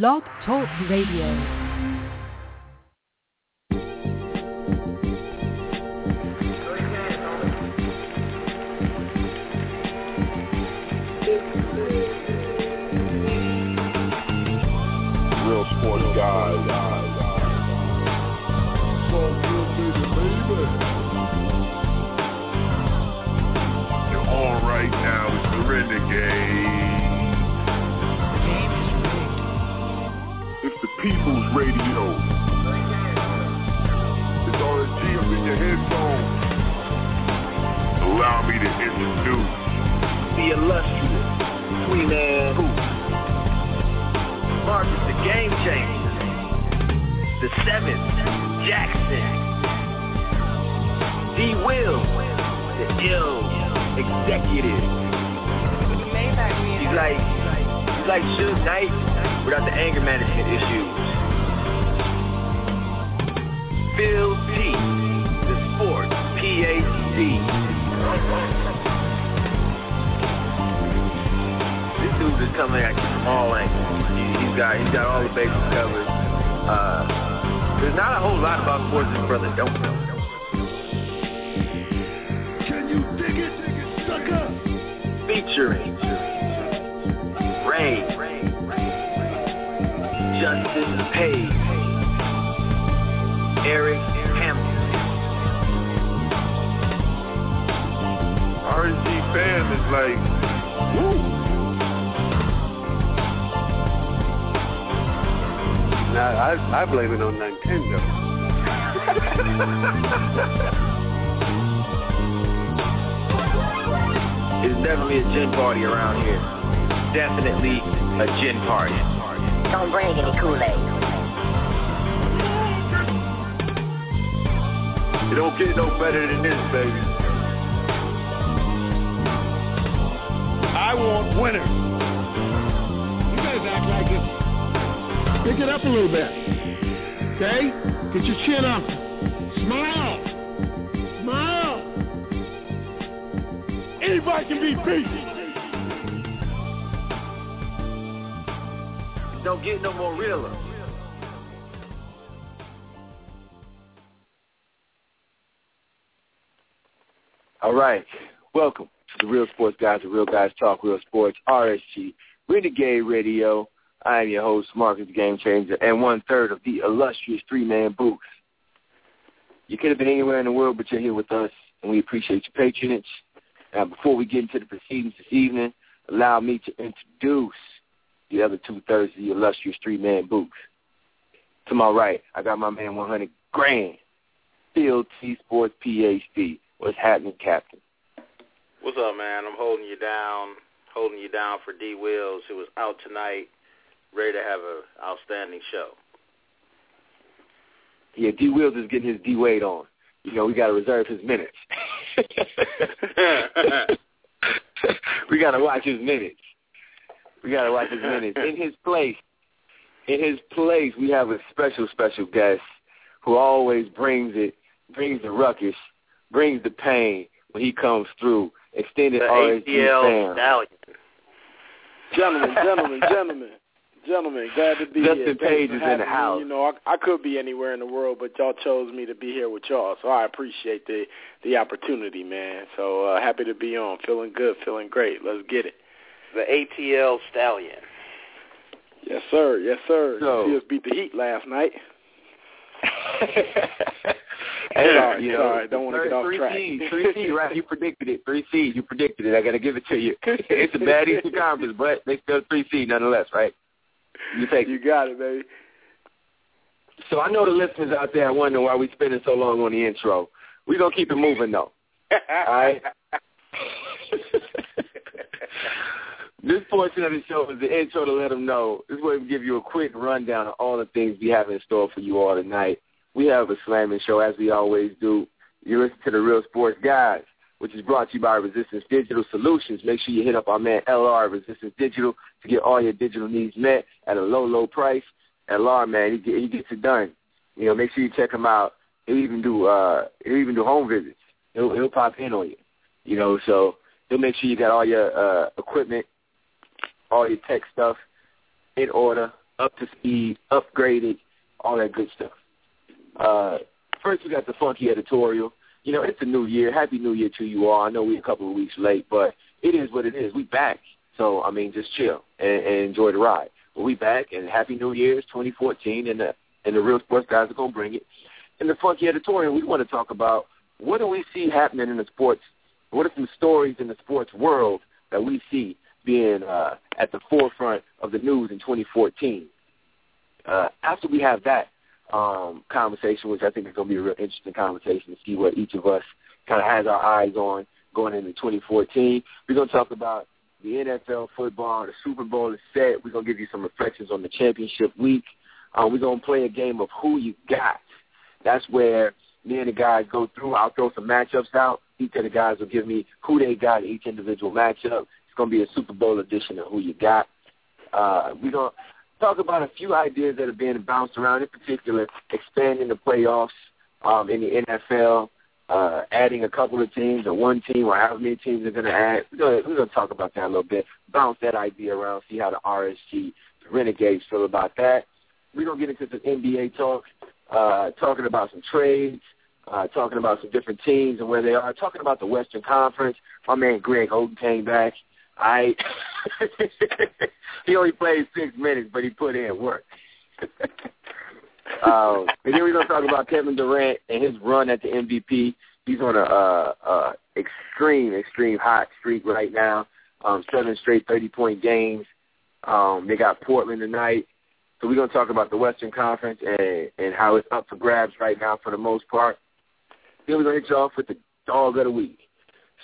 Blog Talk Radio. Real People's Radio. It's RSG up in your headphones. Allow me to introduce the illustrious Queen Man Booth. Marcus the Game Changer. The Seventh Jackson. D. Will, the ill executive. He's like he's like Suge Knight without the anger management issues. Phil T, the sports PhD. This dude is coming at you from all angles. He- He's got he's got all the bases covered. Uh, there's not a whole lot about sports this brother don't know. Can you dig it, sucker? Featuring Ray, Justin Page, Eric Hampton. RSG fam is like, woo. Nah, I, I blame it on Nintendo. It's definitely a gin party around here. Definitely a gin party. Don't bring any Kool-Aid. It don't get no better than this, baby. I want winners. You guys act like this. Pick it up a little bit. Okay? Get your chin up. Smile. Smile. Anybody can be beat. Don't get no more realer. All right. Welcome to the Real Sports Guys, the Real Guys Talk Real Sports, RSG, Renegade Radio. I am your host, Marcus Game Changer, and one third of the illustrious three man booth. You could have been anywhere in the world, but you're here with us, and we appreciate your patronage. Now, before we get into the proceedings this evening, allow me to introduce the other two thirds of the illustrious three man booth. To my right, I got my man 100 grand, Phil T Sports PhD. What's happening, Captain? What's up, man? I'm holding you down, holding you down for D. Wills, who was out tonight, ready to have an outstanding show. Yeah, D Wills is getting his D Wade on. You know, we got to reserve his minutes. we got to watch his minutes. We got to watch his minutes. In his place, in his place, we have a special, special guest who always brings it, brings the ruckus, brings the pain when he comes through. Extended The RSG ATL fam. Stallion. Gentlemen, gentlemen, gentlemen, gentlemen, glad to be Justin here. Thanks Page is in having the me. house. You know, I, I could be anywhere in the world, but y'all chose me to be here with y'all, so I appreciate the the opportunity, man. So uh, happy to be on. Feeling good, feeling great. Let's get it. The ATL Stallion. Yes, sir. Yes, sir. So- you just beat the Heat last night. Hey, Sorry, you know, sorry, don't wanna get off three track. Seed, three seed, right? You predicted it. Three C, You predicted it. I got to give it to you. It's a bad Eastern Conference, but they still three C nonetheless, right? You take You got it, baby. So I know the listeners out there wonder why we're spending so long on the intro. We're gonna keep it moving though. All right. This portion of the show is the intro to let them know. This is where we give you a quick rundown of all the things we have in store for you all tonight. We have a slamming show, as we always do. You listen to the Real Sports Guys, which is brought to you by Resistance Digital Solutions. Make sure you hit up our man LR Resistance Digital to get all your digital needs met at a low, low price. LR, man, he, he gets it done. You know, make sure you check him out. He'll even do uh, he'll even do home visits. He'll he'll pop in on you. You know, so he'll make sure you got all your uh, equipment all your tech stuff in order, up to speed, upgraded, all that good stuff. Uh, first, we got the funky editorial. You know, it's a new year. Happy New Year to you all. I know we're a couple of weeks late, but it is what it is. We back. So, I mean, just chill and, and enjoy the ride. But we back, and Happy New Year's 2014, and the, and the real sports guys are going to bring it. In the funky editorial, we want to talk about what do we see happening in the sports, what are some stories in the sports world that we see being uh, at the forefront of the news in 2014. Uh, after we have that um, conversation, which I think is going to be a real interesting conversation to see what each of us kind of has our eyes on going into 2014, we're going to talk about the NFL football. The Super Bowl is set. We're going to give you some reflections on the championship week. Uh, we're going to play a game of who you got. That's where me and the guys go through. I'll throw some matchups out. Each of the guys will give me who they got in each individual matchup. It's going to be a Super Bowl edition of Who You Got. Uh, we're going to talk about a few ideas that are being bounced around, in particular, expanding the playoffs um, in the NFL, uh, adding a couple of teams or one team or however many teams they're going to add. We're going to talk about that a little bit, bounce that idea around, see how the RSG, the Renegades feel about that. We're going to get into some NBA talk, uh, talking about some trades, uh, talking about some different teams and where they are, talking about the Western Conference. My man Greg Oden came back. I he only played six minutes, but he put in work. um, and then we're gonna talk about Kevin Durant and his run at the MVP. He's on a, uh, uh, extreme, extreme hot streak right now. Um, seven straight thirty-point games. Um, they got Portland tonight. So we're gonna talk about the Western Conference and and how it's up for grabs right now for the most part. Then we're gonna hit you off with the dog of the week.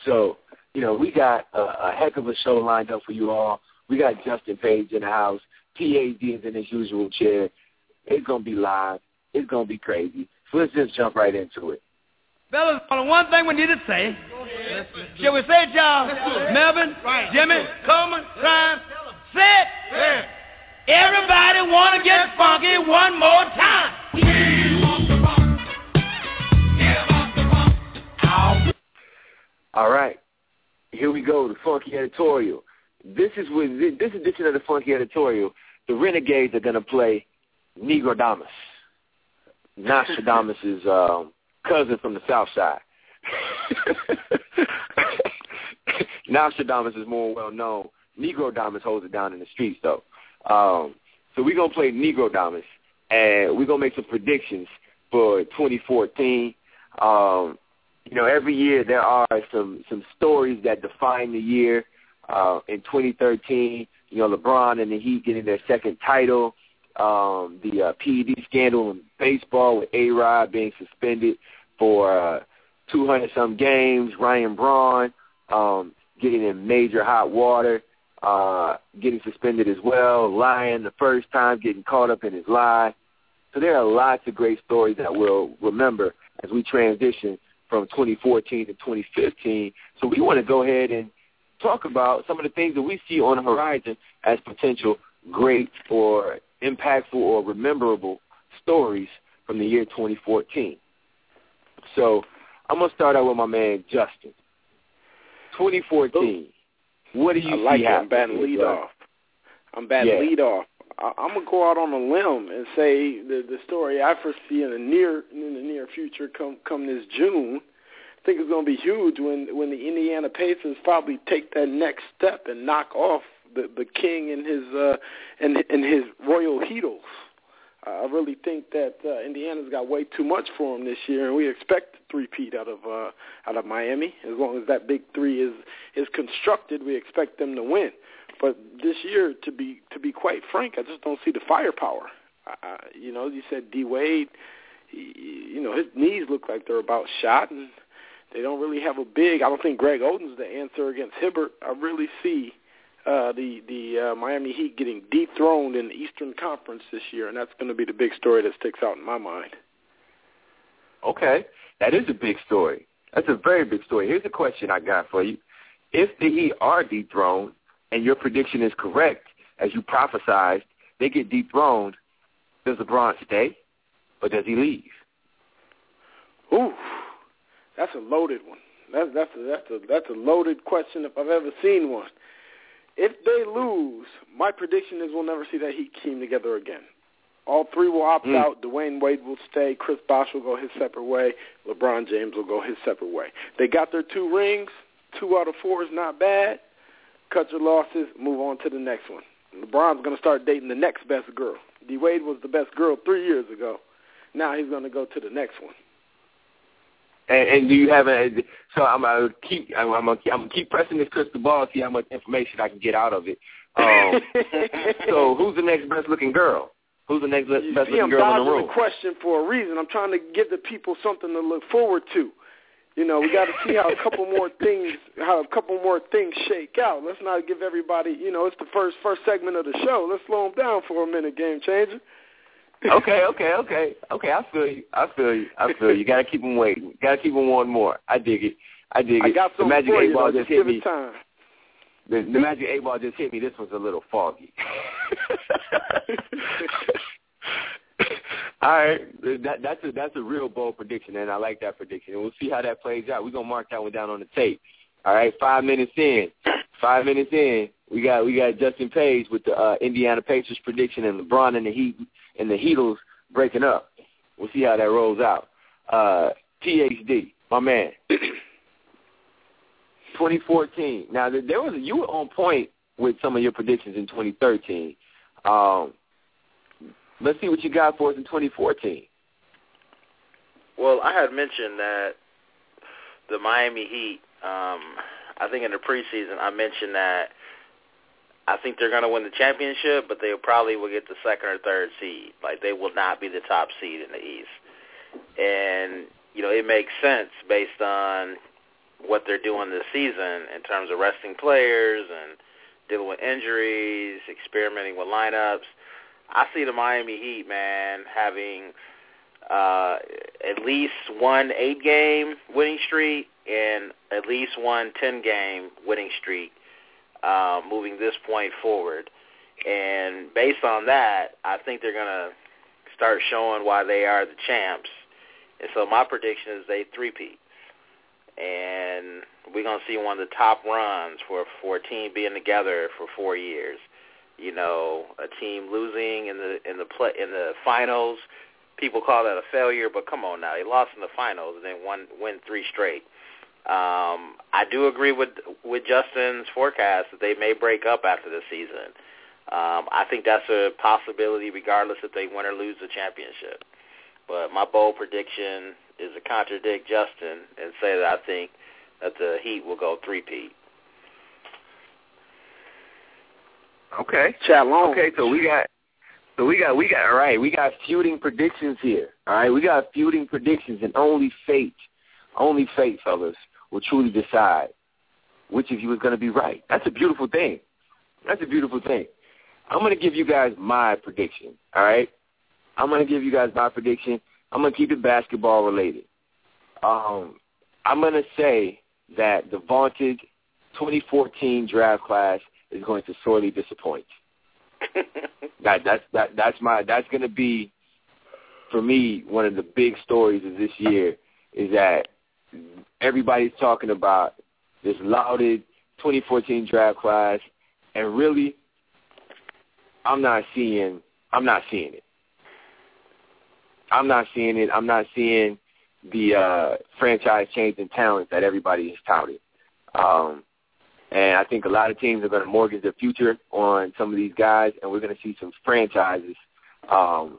So you know, we got a, a heck of a show lined up for you all. We got Justin Page in the house. PAD is in his usual chair. It's going to be live. It's going to be crazy. So let's just jump right into it. Fellas, only one thing we need to say. Shall we say it, y'all? Melvin, Jimmy, Coleman, Ryan, say it. Everybody want to get funky one more time. All right here we go, the funky editorial. This is with this edition of the funky editorial. The Renegades are going to play Negrodamus, Nostradamus' um, cousin from the South Side. Nostradamus is more well known. Negrodamus holds it down in the streets, though. Um, so we're to play Negrodamus, and we're to make some predictions for 2014. Um, you know, every year there are some some stories that define the year. Uh, in 2013, you know, LeBron and the Heat getting their second title. Um, the uh, PED scandal in baseball with A Rod being suspended for uh, 200 some games. Ryan Braun um, getting in major hot water, uh, getting suspended as well. Lying the first time, getting caught up in his lie. So there are lots of great stories that we'll remember as we transition from 2014 to 2015. So we want to go ahead and talk about some of the things that we see on the horizon as potential great or impactful or rememberable stories from the year 2014. So I'm going to start out with my man Justin. 2014. What do you I like see it. I'm batting lead off. I'm batting Yeah. lead off. I, I'm gonna go out on a limb and say the the story I foresee in the near in the near future come come this June. I think it's gonna be huge when when the Indiana Pacers probably take that next step and knock off the the king and his uh and and his royal heatles. I really think that uh, Indiana's got way too much for them this year, and we expect a three-peat out of uh, out of Miami. As long as that big three is is constructed, we expect them to win. But this year, to be to be quite frank, I just don't see the firepower. You know, you said D Wade. You know, his knees look like they're about shot, and they don't really have a big. I don't think Greg Oden's the answer against Hibbert. I really see uh, the the uh, Miami Heat getting dethroned in the Eastern Conference this year, and that's going to be the big story that sticks out in my mind. Okay, that is a big story. That's a very big story. Here's a question I got for you: If the Heat are dethroned, and your prediction is correct, as you prophesized, they get dethroned. Does LeBron stay, or does he leave? Ooh, that's a loaded one. That's that's a, that's a that's a loaded question if I've ever seen one. If they lose, my prediction is we'll never see that Heat team together again. All three will opt Mm. out. Dwyane Wade will stay. Chris Bosh will go his separate way. LeBron James will go his separate way. They got their two rings. Two out of four is not bad. Cut your losses. Move on to the next one. LeBron's going to start dating the next best girl. D Wade was the best girl three years ago. Now he's going to go to the next one. And, and do you have a? So I'm gonna keep. I'm, I'm gonna keep, I'm gonna keep pressing this crystal ball, and see how much information I can get out of it. Um, so who's the next best looking girl? Who's the next You best see, I'm looking girl in the room? dodging room? the question for a reason. I'm trying to give the people something to look forward to. You know, we got to see how a couple more things, how a couple more things shake out. Let's not give everybody, you know, it's the first first segment of the show. Let's slow them down for a minute, game changer. okay, okay, okay, okay. I feel you. I feel you. I feel you. you Got to keep them waiting. Got to keep them wanting more. I dig it. I dig I it. got the magic eight ball just Just hit me. time. The, the magic eight ball just hit me. This was a little foggy. All right, that, that's a that's a real bold prediction, and I like that prediction. And we'll see how that plays out. We're gonna mark that one down on the tape. All right, five minutes in, five minutes in, we got we got Justin Page with the uh, Indiana Pacers prediction, and LeBron and the Heat and the Heatles breaking up. We'll see how that rolls out. Uh, PhD, my man. 2014. Now there was you were on point with some of your predictions in 2013. Um, let's see what you got for us in 2014. Well, I had mentioned that the Miami Heat. Um, I think in the preseason, I mentioned that I think they're going to win the championship, but they probably will get the second or third seed. Like they will not be the top seed in the East. And you know, it makes sense based on what they're doing this season in terms of resting players and dealing with injuries, experimenting with lineups. I see the Miami Heat, man, having uh, at least one eight-game winning streak and at least one ten-game winning streak uh, moving this point forward. And based on that, I think they're going to start showing why they are the champs. And so my prediction is they three-peat. And we're going to see one of the top runs for, for a team being together for four years you know, a team losing in the in the play in the finals. People call that a failure, but come on now, they lost in the finals and then won win three straight. Um, I do agree with with Justin's forecast that they may break up after the season. Um, I think that's a possibility, regardless if they win or lose the championship. But my bold prediction is to contradict Justin and say that I think that the Heat will go three-peat. Okay. Chat long. Okay, so we got so we got we got all right, we got feuding predictions here. All right, we got feuding predictions and only fate, only fate, fellas, will truly decide which of you is gonna be right. That's a beautiful thing. That's a beautiful thing. I'm gonna give you guys my prediction, all right? I'm gonna give you guys my prediction. I'm gonna keep it basketball related. Um I'm gonna say that the vaunted 2014 draft class is going to sorely disappoint. that that's that that's my that's going to be for me one of the big stories of this year is that everybody's talking about this lauded 2014 draft class, and really, I'm not seeing I'm not seeing it. I'm not seeing it. I'm not seeing the uh, franchise changing talent that everybody is touting. Um, and I think a lot of teams are going to mortgage their future on some of these guys, and we're going to see some franchises um,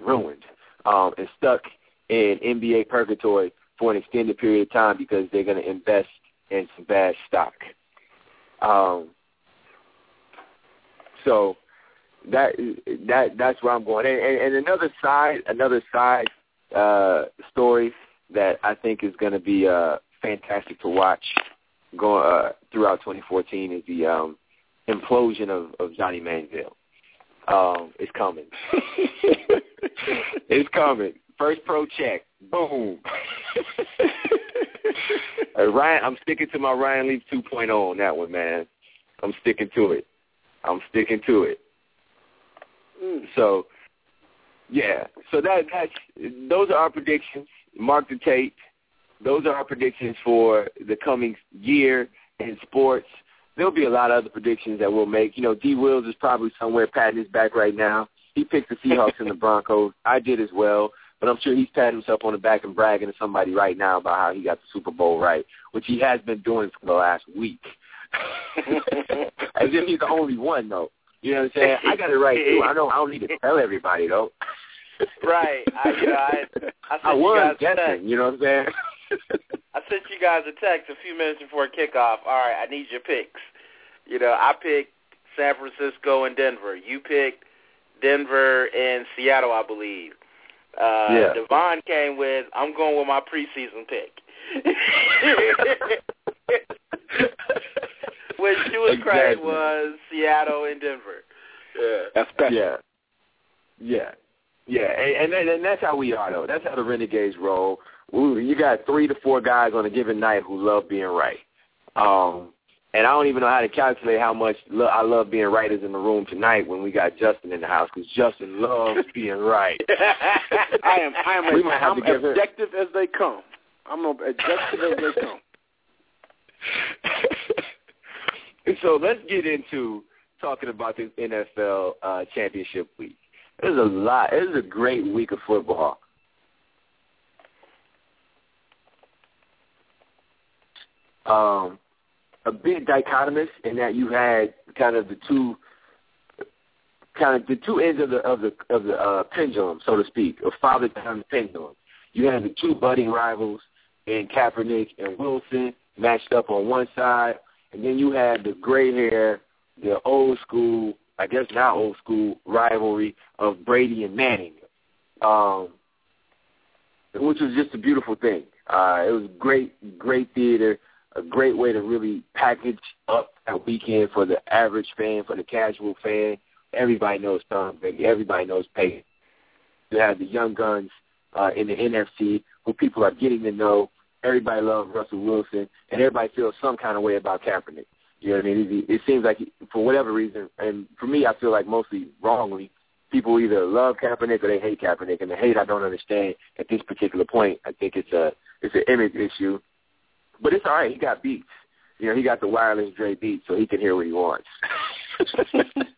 ruined um, and stuck in NBA purgatory for an extended period of time because they're going to invest in some bad stock. Um, so that that that's where I'm going. And, and, and another side, another side uh, story that I think is going to be uh, fantastic to watch going uh, throughout 2014 is the um, implosion of, of Johnny Manziel. Um, it's coming. it's coming. First pro check. Boom. uh, Ryan, I'm sticking to my Ryan Leaf 2.0 on that one, man. I'm sticking to it. I'm sticking to it. Mm. So, yeah. So that that's those are our predictions. Mark the tape. Those are our predictions for the coming year in sports. There'll be a lot of other predictions that we'll make. You know, D. Wills is probably somewhere patting his back right now. He picked the Seahawks and the Broncos. I did as well, but I'm sure he's patting himself on the back and bragging to somebody right now about how he got the Super Bowl right, which he has been doing for the last week. As if he's the only one, though. You know what I'm saying? I got it right too. I don't. I don't need to tell everybody though. right. I, you know, I, I, I was guessing. You know what I'm saying? I sent you guys a text a few minutes before kickoff. All right, I need your picks. You know, I picked San Francisco and Denver. You picked Denver and Seattle, I believe. Uh, Yeah. Devon came with, I'm going with my preseason pick. Which to his credit Exactly. was Seattle and Denver. Yeah. That's special. Yeah. Yeah. Yeah, and, and and that's how we are though. That's how the Renegades roll. Ooh, you got three to four guys on a given night who love being right. Um, and I don't even know how to calculate how much lo- I love being right is in the room tonight when we got Justin in the house because Justin loves being right. I am. I am. We might have I'm to give her- objective as they come. I'm objective as they come. And so let's get into talking about this NFL uh, championship week. There's a lot. It was a great week of football. Um, a bit dichotomous in that you had kind of the two, kind of the two ends of the of the of the uh, pendulum, so to speak, a father time pendulum. You had the two budding rivals in Kaepernick and Wilson matched up on one side, and then you had the gray hair, the old school, I guess now old school rivalry of Brady and Manning, um, which was just a beautiful thing. Uh, it was great, great theater, a great way to really package up that weekend for the average fan, for the casual fan. Everybody knows Tom Brady. Everybody knows Peyton. You have the young guns uh, in the NFC who people are getting to know. Everybody loves Russell Wilson, and everybody feels some kind of way about Kaepernick. You know what I mean? It, it seems like, for whatever reason, and for me, I feel like mostly wrongly, people either love Kaepernick or they hate Kaepernick, and the hate I don't understand at this particular point. I think it's a it's an image issue, but it's all right. He got beats. You know, he got the wireless Dre beat, so he can hear what he wants.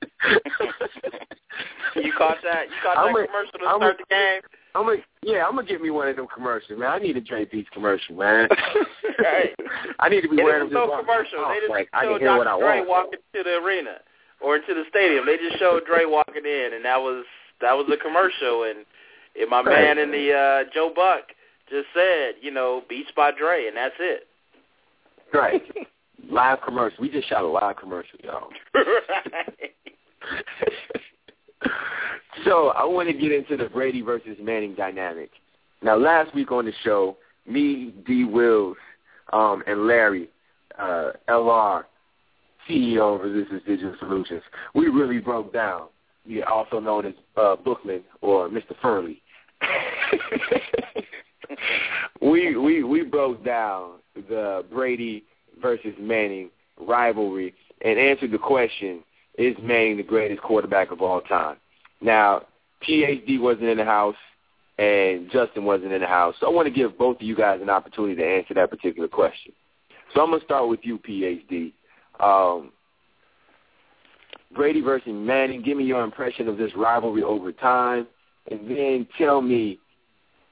You caught that? You caught I'm that a- commercial to I'm start a- the game? I'm gonna, yeah, I'm gonna get me one of them commercials, man. I need a Dre Beats commercial, man. Right. I need to be And wearing it them. no commercial. They just like, I showed can hear what I Dr. Dre want. walking to the arena or into the stadium. They just showed Dre walking in, and that was that was the commercial. And, and my Right. man in the uh, Joe Buck just said, you know, Beats by Dre, and that's it. Right. live commercial. We just shot a live commercial, y'all. right. so I want to get into the Brady versus Manning dynamic. Now, last week on the show, me, D. Wills, um, and Larry, uh, LR, CEO of Resistance Digital Solutions, we really broke down. Yeah, also known as uh, Bookman or Mr. Furley. we we we broke down the Brady versus Manning rivalry and answered the question: Is Manning the greatest quarterback of all time? Now, PhD wasn't in the house, and Justin wasn't in the house, so I want to give both of you guys an opportunity to answer that particular question. So I'm gonna start with you, PhD. Um, Brady versus Manning. Give me your impression of this rivalry over time, and then tell me,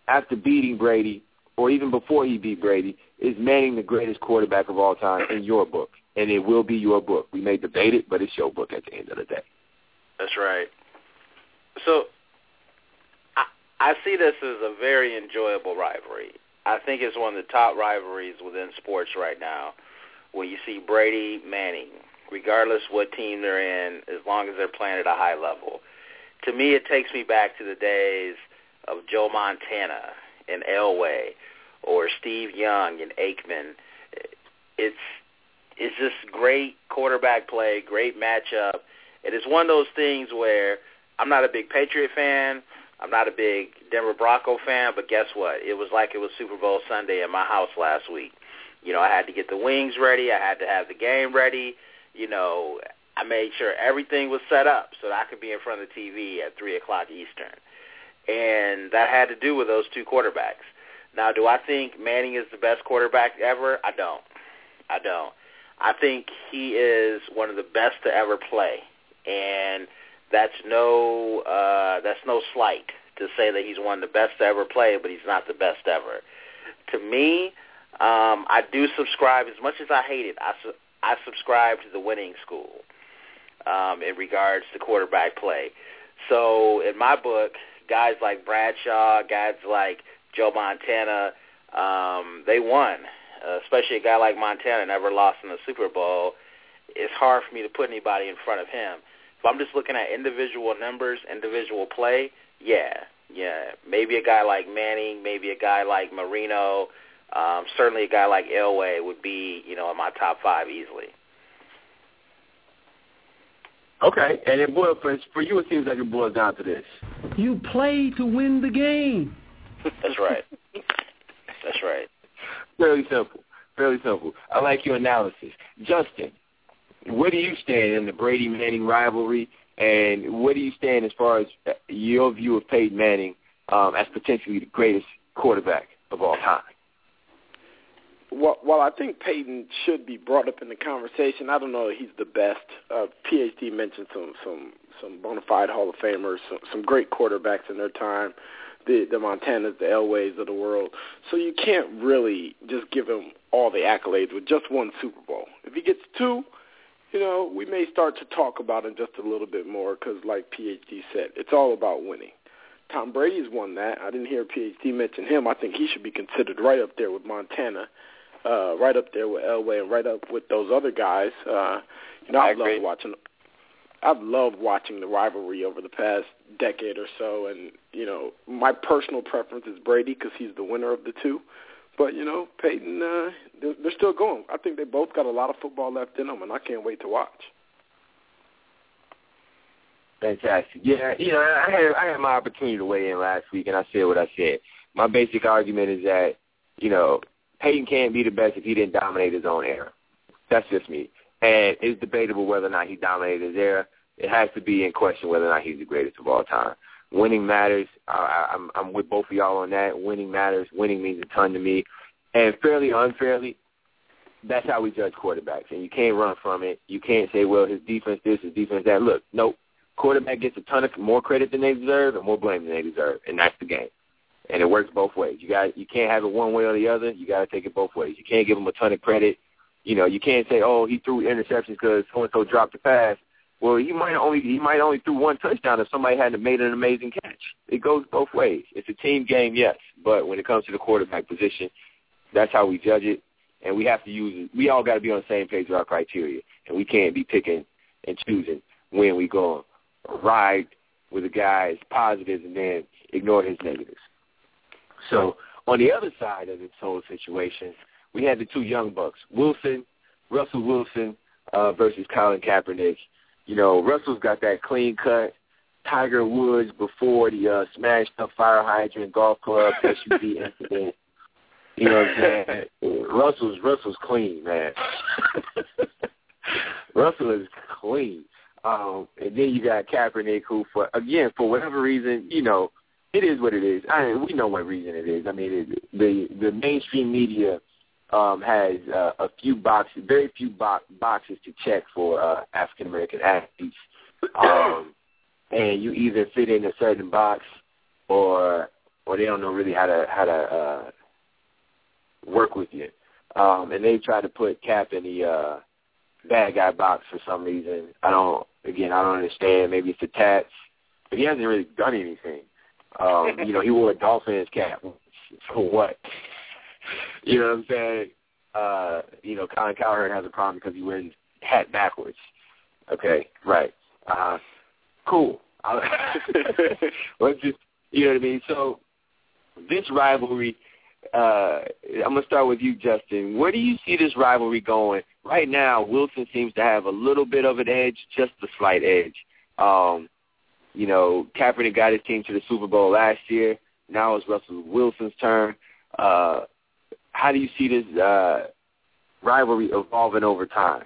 after beating Brady, or even before he beat Brady, is Manning the greatest quarterback of all time in your book? And it will be your book. We may debate it, but it's your book at the end of the day. That's right. So I, I see this as a very enjoyable rivalry. I think it's one of the top rivalries within sports right now. When you see Brady Manning, regardless what team they're in, as long as they're playing at a high level. To me, it takes me back to the days of Joe Montana and Elway, or Steve Young and Aikman. It's it's just great quarterback play, great matchup. It is one of those things where I'm not a big Patriot fan. I'm not a big Denver Bronco fan, but guess what? It was like it was Super Bowl Sunday at my house last week. You know, I had to get the wings ready. I had to have the game ready. You know, I made sure everything was set up so that I could be in front of the TV at 3 o'clock Eastern. And that had to do with those two quarterbacks. Now, do I think Manning is the best quarterback ever? I don't. I don't. I think he is one of the best to ever play. And that's no uh, that's no slight to say that he's one of the best to ever play, but he's not the best ever. To me, um, I do subscribe as much as I hate it. I su- I subscribe to the winning school um, in regards to quarterback play. So in my book, guys like Bradshaw, guys like Joe Montana, um, they won. Uh, especially a guy like Montana never lost in the Super Bowl. It's hard for me to put anybody in front of him. If I'm just looking at individual numbers, individual play, yeah, yeah. Maybe a guy like Manning, maybe a guy like Marino, um, certainly a guy like Elway would be, you know, in my top five easily. Okay, and it boils for, for you. It seems like it boils down to this: you play to win the game. That's right. That's right. Fairly simple. Fairly simple. I like your analysis, Justin where do you stand in the Brady Manning rivalry, and where do you stand as far as your view of Peyton Manning um, as potentially the greatest quarterback of all time? Well, well, I think Peyton should be brought up in the conversation. I don't know if he's the best. Uh, PhD mentioned some some some bona fide Hall of Famers, some, some great quarterbacks in their time, the the Montanas, the Elways of the world. So you can't really just give him all the accolades with just one Super Bowl. If he gets two, you know, we may start to talk about it just a little bit more because, like PhD said, it's all about winning. Tom Brady's won that. I didn't hear PhD mention him. I think he should be considered right up there with Montana, uh, right up there with Elway, and right up with those other guys. Uh, you know, I I've loved watching. I've loved watching the rivalry over the past decade or so, and you know, my personal preference is Brady because he's the winner of the two. But you know, Peyton, uh, they're, they're still going. I think they both got a lot of football left in them, and I can't wait to watch. Fantastic. Yeah, you know, I had I had my opportunity to weigh in last week, and I said what I said. My basic argument is that you know Peyton can't be the best if he didn't dominate his own era. That's just me, and it's debatable whether or not he dominated his era. It has to be in question whether or not he's the greatest of all time. Winning matters. Uh, I'm, I'm with both of y'all on that. Winning matters. Winning means a ton to me. And fairly unfairly, that's how we judge quarterbacks. And you can't run from it. You can't say, well, his defense this, his defense that. Look, nope. Quarterback gets a ton of more credit than they deserve and more blame than they deserve, and that's the game. And it works both ways. You got you can't have it one way or the other. You got to take it both ways. You can't give him a ton of credit. You know, you can't say, oh, he threw interceptions because so and so dropped the pass. Well, he might only he might only threw one touchdown if somebody hadn't made an amazing catch. It goes both ways. It's a team game, yes, but when it comes to the quarterback position, that's how we judge it, and we have to use. We all got to be on the same page with our criteria, and we can't be picking and choosing when we go ride with a guy's positives and then ignore his negatives. So on the other side of this whole situation, we had the two young bucks, Wilson, Russell Wilson uh, versus Colin Kaepernick you know, Russell's got that clean cut Tiger Woods before the uh, smashed up fire hydrant golf club SUV incident. You know what I'm saying? Russell's Russell's clean, man. Russell is clean. Um, and then you got Kaepernick, who, for again, for whatever reason, you know, it is what it is. I mean, we know what reason it is. I mean, it, the the mainstream media um, has uh, a few boxes, very few bo- boxes to check for uh, African American athletes, um, and you either fit in a certain box, or or they don't know really how to how to uh, work with you. Um, and they try to put Cap in the uh, bad guy box for some reason. I don't. Again, I don't understand. Maybe it's the tats, but he hasn't really done anything. Um, you know, he wore a Dolphins cap. For what? You know what I'm saying? Uh, you know, Colin Cowherd has a problem because he wears hat backwards. Okay, right. Uh, cool. Let's just, you know what I mean? So this rivalry, uh, I'm going to start with you, Justin. Where do you see this rivalry going right now Wilson seems to have a little bit of an edge, just a slight edge. Um, you know, Kaepernick got his team to the Super Bowl last year. Now it's Russell Wilson's turn. Uh, how do you see this uh, rivalry evolving over time?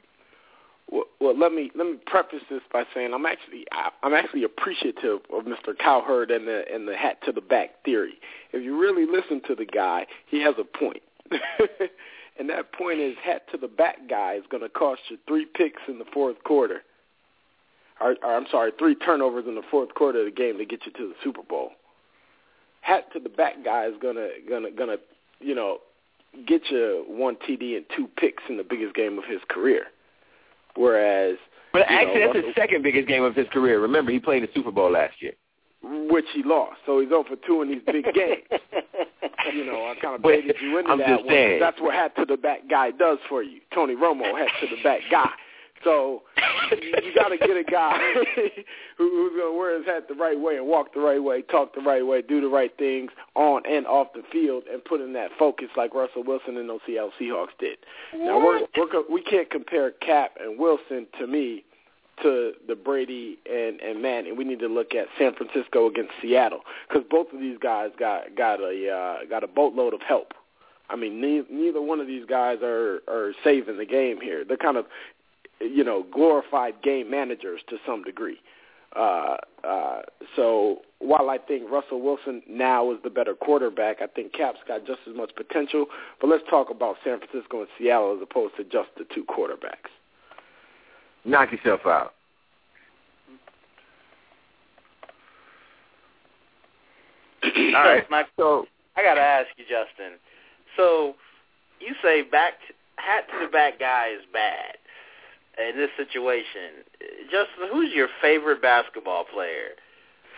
Well, well, let me let me preface this by saying I'm actually I'm actually appreciative of Mr. Cowherd and the and the hat to the back theory. If you really listen to the guy, he has a point. and that point is hat to the back guy is going to cost you three picks in the fourth quarter. Or, or I'm sorry, three turnovers in the fourth quarter of the game to get you to the Super Bowl. Hat to the back guy is gonna gonna gonna you know get you one TD and two picks in the biggest game of his career. Whereas, but actually, know, that's his second biggest game of his career. Remember, he played the Super Bowl last year, which he lost. So he's over for two in these big games. you know, I kind of baited you into I'm that just one. saying. That's what hat to the back guy does for you. Tony Romo hat to the back guy. So you got to get a guy who, who's going to wear his hat the right way and walk the right way, talk the right way, do the right things on and off the field, and put in that focus like Russell Wilson and those Seattle Seahawks did. Now we're, we're we can't compare Cap and Wilson to me to the Brady and and Manning. We need to look at San Francisco against Seattle because both of these guys got got a uh, got a boatload of help. I mean, ne- neither one of these guys are are saving the game here. They're kind of you know, glorified game managers to some degree. Uh, uh, so while I think Russell Wilson now is the better quarterback, I think Cap's got just as much potential. But let's talk about San Francisco and Seattle as opposed to just the two quarterbacks. Knock yourself out. All right, my, so I got to ask you, Justin. So you say back hat to the back guy is bad in this situation. Justin, who's your favorite basketball player?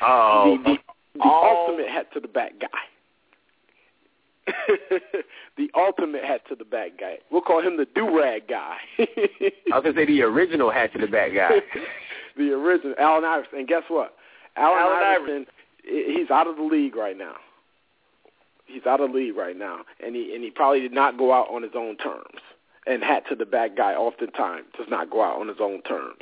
Oh, the, the, the all, ultimate hat to the back guy. the ultimate hat to the back guy. We'll call him the do rag guy. I was gonna say the original hat to the back guy. the original Allen Iverson. And guess what? Allen, Allen Iverson, he's out of the league right now. He's out of the league right now, and he and he probably did not go out on his own terms. And hat to the back guy oftentimes does not go out on his own terms,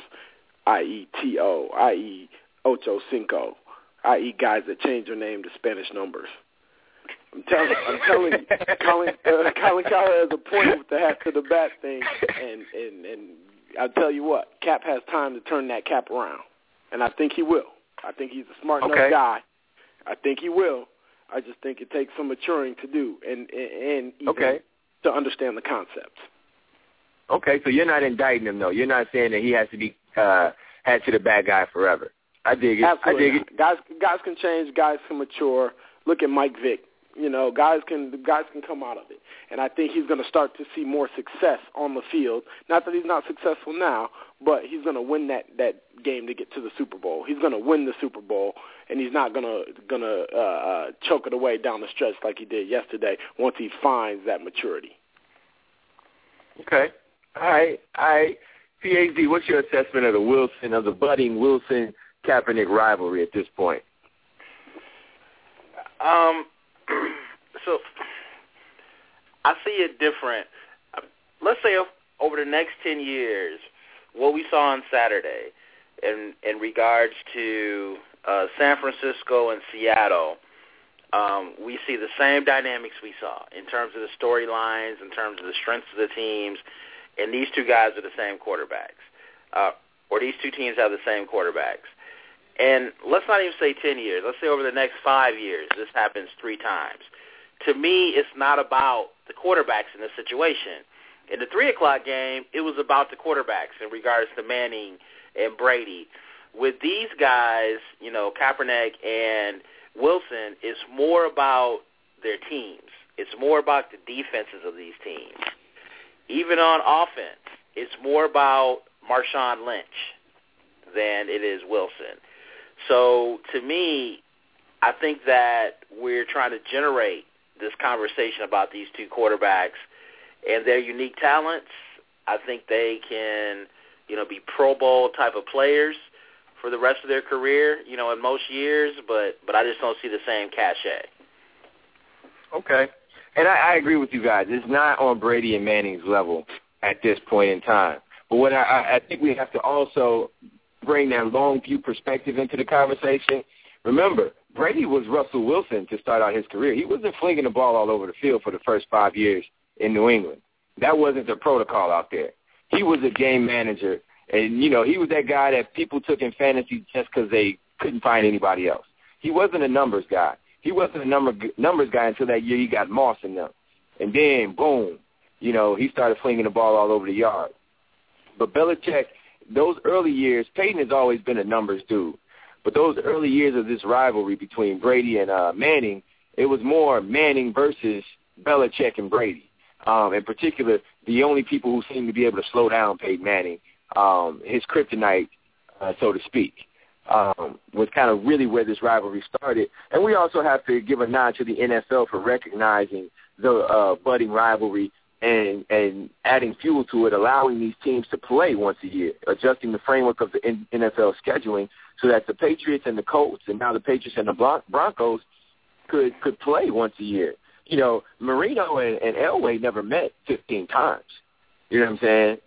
i.e. T.O., i.e. Ocho Cinco, i.e. guys that change their name to Spanish numbers. I'm telling, I'm telling you, Colin, uh, Colin Cowherd has a point with the hat to the back thing, and and and I'll tell you what, Cap has time to turn that cap around, and I think he will. I think he's a smart Okay. enough guy. I think he will. I just think it takes some maturing to do, and and, and even Okay. to understand the concepts. Okay, so you're not indicting him though. You're not saying that he has to be uh hat to the bad guy forever. I dig it. Absolutely, I dig not. it. guys. Guys can change. Guys can mature. Look at Mike Vick. You know, guys can guys can come out of it, and I think he's going to start to see more success on the field. Not that he's not successful now, but he's going to win that that game to get to the Super Bowl. He's going to win the Super Bowl, and he's not going to going to uh, uh, choke it away down the stretch like he did yesterday. Once he finds that maturity. Okay. All right. All right. PhD, what's your assessment of the Wilson of the budding Wilson Kaepernick rivalry at this point? Um, so I see it different. Let's say over the next ten years, what we saw on Saturday, in in regards to uh, San Francisco and Seattle, um, we see the same dynamics we saw in terms of the storylines, in terms of the strengths of the teams, and these two guys are the same quarterbacks, uh, or these two teams have the same quarterbacks. And let's not even say 10 years. Let's say over the next five years, this happens three times. To me, it's not about the quarterbacks in this situation. In the 3 o'clock game, it was about the quarterbacks in regards to Manning and Brady. With these guys, you know, Kaepernick and Wilson, it's more about their teams. It's more about the defenses of these teams. Even on offense, it's more about Marshawn Lynch than it is Wilson. So to me, I think that we're trying to generate this conversation about these two quarterbacks and their unique talents. I think they can, you know, be Pro Bowl type of players for the rest of their career, you know, in most years, but but I just don't see the same cachet. Okay. And I, I agree with you guys. It's not on Brady and Manning's level at this point in time. But what I, I think we have to also bring that long view perspective into the conversation. Remember, Brady was Russell Wilson to start out his career. He wasn't flinging the ball all over the field for the first five years in New England. That wasn't the protocol out there. He was a game manager, and you know he was that guy that people took in fantasy just because they couldn't find anybody else. He wasn't a numbers guy. He wasn't a number numbers guy until that year he got Moss in them, and then boom, you know he started flinging the ball all over the yard. But Belichick, those early years, Peyton has always been a numbers dude. But those early years of this rivalry between Brady and uh, Manning, it was more Manning versus Belichick and Brady. Um, in particular, the only people who seemed to be able to slow down Peyton Manning, um, his kryptonite, uh, so to speak, um, was kind of really where this rivalry started. And we also have to give a nod to the NFL for recognizing the uh, budding rivalry and and adding fuel to it, allowing these teams to play once a year, adjusting the framework of the NFL scheduling so that the Patriots and the Colts and now the Patriots and the Broncos could could play once a year. You know, Marino and, and Elway never met 15 times. You know what I'm saying?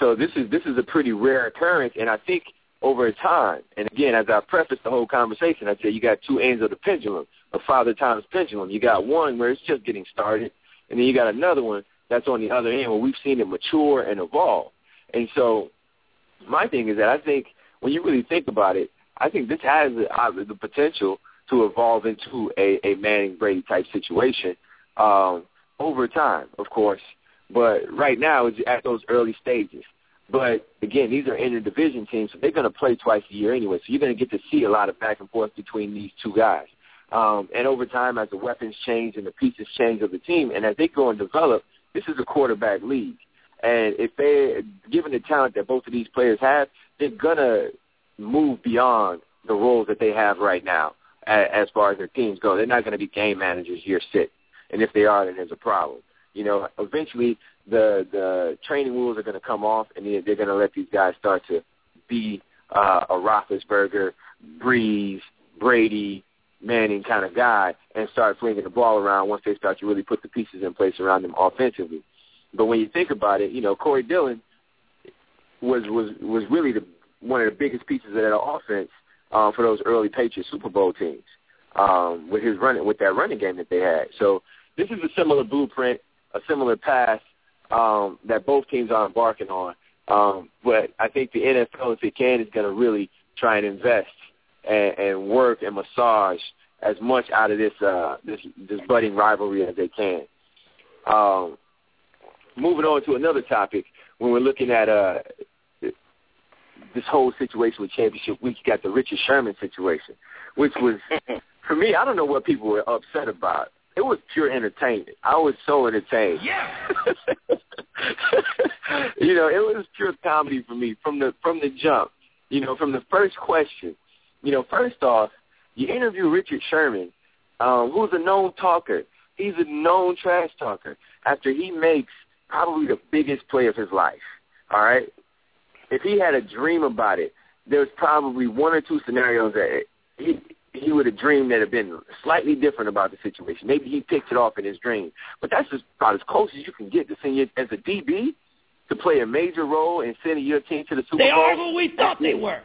So this is this is a pretty rare occurrence, and I think over time, and again, as I preface the whole conversation, I say you got two ends of the pendulum, a father times pendulum. You got one where it's just getting started, and then you got another one that's on the other end where we've seen it mature and evolve. And so my thing is that I think when you really think about it, I think this has the, uh, the potential to evolve into a, a Manning Brady type situation um, over time, of course. But right now, it's at those early stages. But again, these are interdivision teams, so they're going to play twice a year anyway. So you're going to get to see a lot of back and forth between these two guys. Um, and over time, as the weapons change and the pieces change of the team, and as they go and develop, this is a quarterback league. And if they, given the talent that both of these players have, they're gonna move beyond the roles that they have right now as far as their teams go. They're not going to be game managers year six, and if they are, then there's a problem. You know, eventually the the training wheels are going to come off, and they're going to let these guys start to be uh, a Roethlisberger, Brees, Brady, Manning kind of guy and start flinging the ball around once they start to really put the pieces in place around them offensively. But when you think about it, you know, Corey Dillon was was was really the one of the biggest pieces of that offense um, for those early Patriots Super Bowl teams um, with his running with that running game that they had. So this is a similar blueprint, a similar path um, that both teams are embarking on. Um, but I think the NFL, if it can, is going to really try and invest and, and work and massage as much out of this uh, this this budding rivalry as they can. Um, moving on to another topic, when we're looking at uh, this whole situation with championship week, you got the Richard Sherman situation, which was for me. I don't know what people were upset about. It was pure entertainment. I was so entertained. Yeah. you know, it was pure comedy for me from the from the jump. You know, from the first question you know, first off, you interview Richard Sherman, um, who's a known talker. He's a known trash talker. After he makes probably the biggest play of his life, all right? If he had a dream about it, there's probably one or two scenarios that he he would have dreamed that have been slightly different about the situation. Maybe he picked it off in his dream, but that's just about as close as you can get to seeing you as a DB to play a major role in sending your team to the Super they Bowl. They are who we thought they were.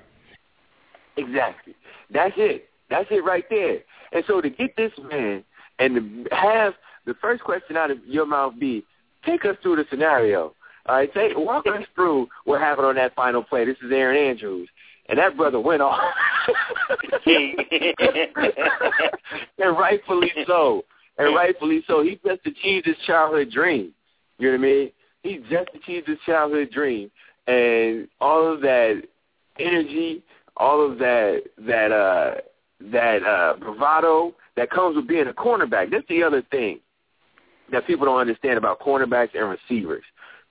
Exactly. That's it. That's it right there. And so to get this man and to have the first question out of your mouth be, take us through the scenario. All right, take, walk us through what happened on that final play. This is Erin Andrews. And that brother went off. and rightfully so. And rightfully so. He just achieved his childhood dream. You know what I mean? He just achieved his childhood dream. And all of that energy all of that that uh that uh bravado that comes with being a cornerback. That's the other thing that people don't understand about cornerbacks and receivers.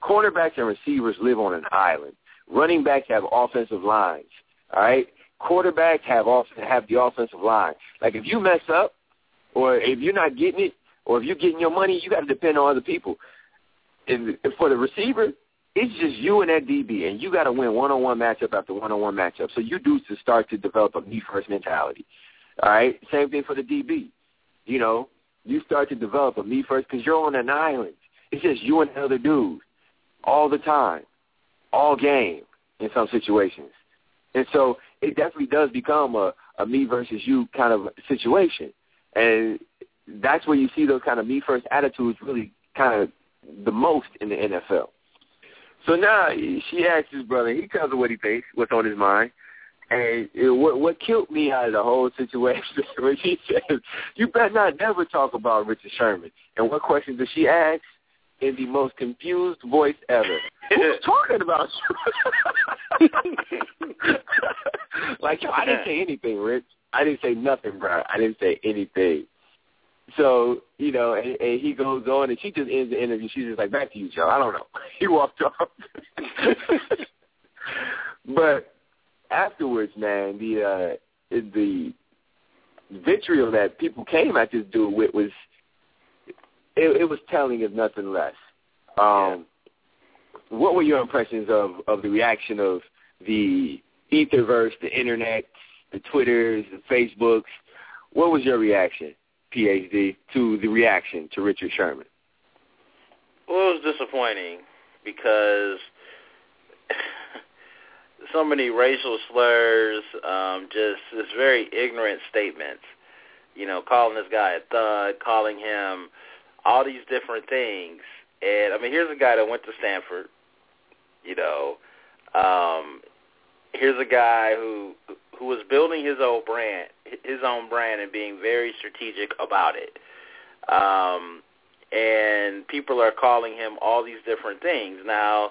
Cornerbacks and receivers live on an island. Running backs have offensive lines. All right? Quarterbacks have off have the offensive line. Like if you mess up or if you're not getting it or if you're getting your money, you got to depend on other people. And for the receiver, it's just you and that DB, and you got to win one-on-one matchup after one-on-one matchup. So you do to start to develop a me-first mentality. All right, same thing for the DB. You know, you start to develop a me-first because you're on an island. It's just you and the other dude. all the time, all game in some situations. And so it definitely does become a, a me versus you kind of situation. And that's where you see those kind of me first attitudes really kind of the most in the NFL. So now she asks his brother, he tells her what he thinks, what's on his mind. And it, what, what killed me out of the whole situation was she says, you better not never talk about Richard Sherman. And what question does she ask? In the most confused voice ever. Who's talking about you? like, yo, I didn't say anything, Rich. I didn't say nothing, bro. I didn't say anything. So, you know, and, and he goes on, and she just ends the interview. She's just like, back to you, Joe. I don't know. He walked off. but afterwards, man, the uh, the vitriol that people came at this dude with was it, it was telling if nothing less. Um, what were your impressions of of the reaction of the Etherverse, the internet, the Twitters, the Facebooks? What was your reaction, PhD, to the reaction to Richard Sherman? Well, it was disappointing because so many racial slurs, um, just this very ignorant statements. You know, calling this guy a thug, calling him all these different things. And I mean, here's a guy that went to Stanford. You know, um, here's a guy who who was building his own brand, his own brand, and being very strategic about it. Um, and people are calling him all these different things now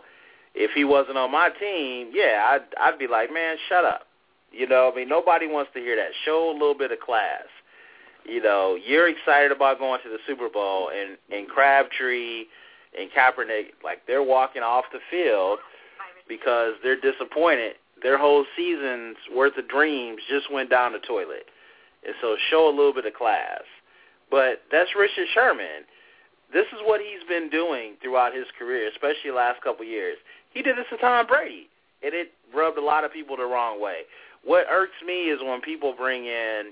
if he wasn't on my team, yeah, I'd I'd be like, man, shut up. You know, I mean, nobody wants to hear that. Show a little bit of class. You know, you're excited about going to the Super Bowl, and and Crabtree and Kaepernick, like they're walking off the field because they're disappointed. Their whole season's worth of dreams just went down the toilet. And so show a little bit of class. But that's Richard Sherman. This is what he's been doing throughout his career, especially the last couple of years. He did this to Tom Brady, and it rubbed a lot of people the wrong way. What irks me is when people bring in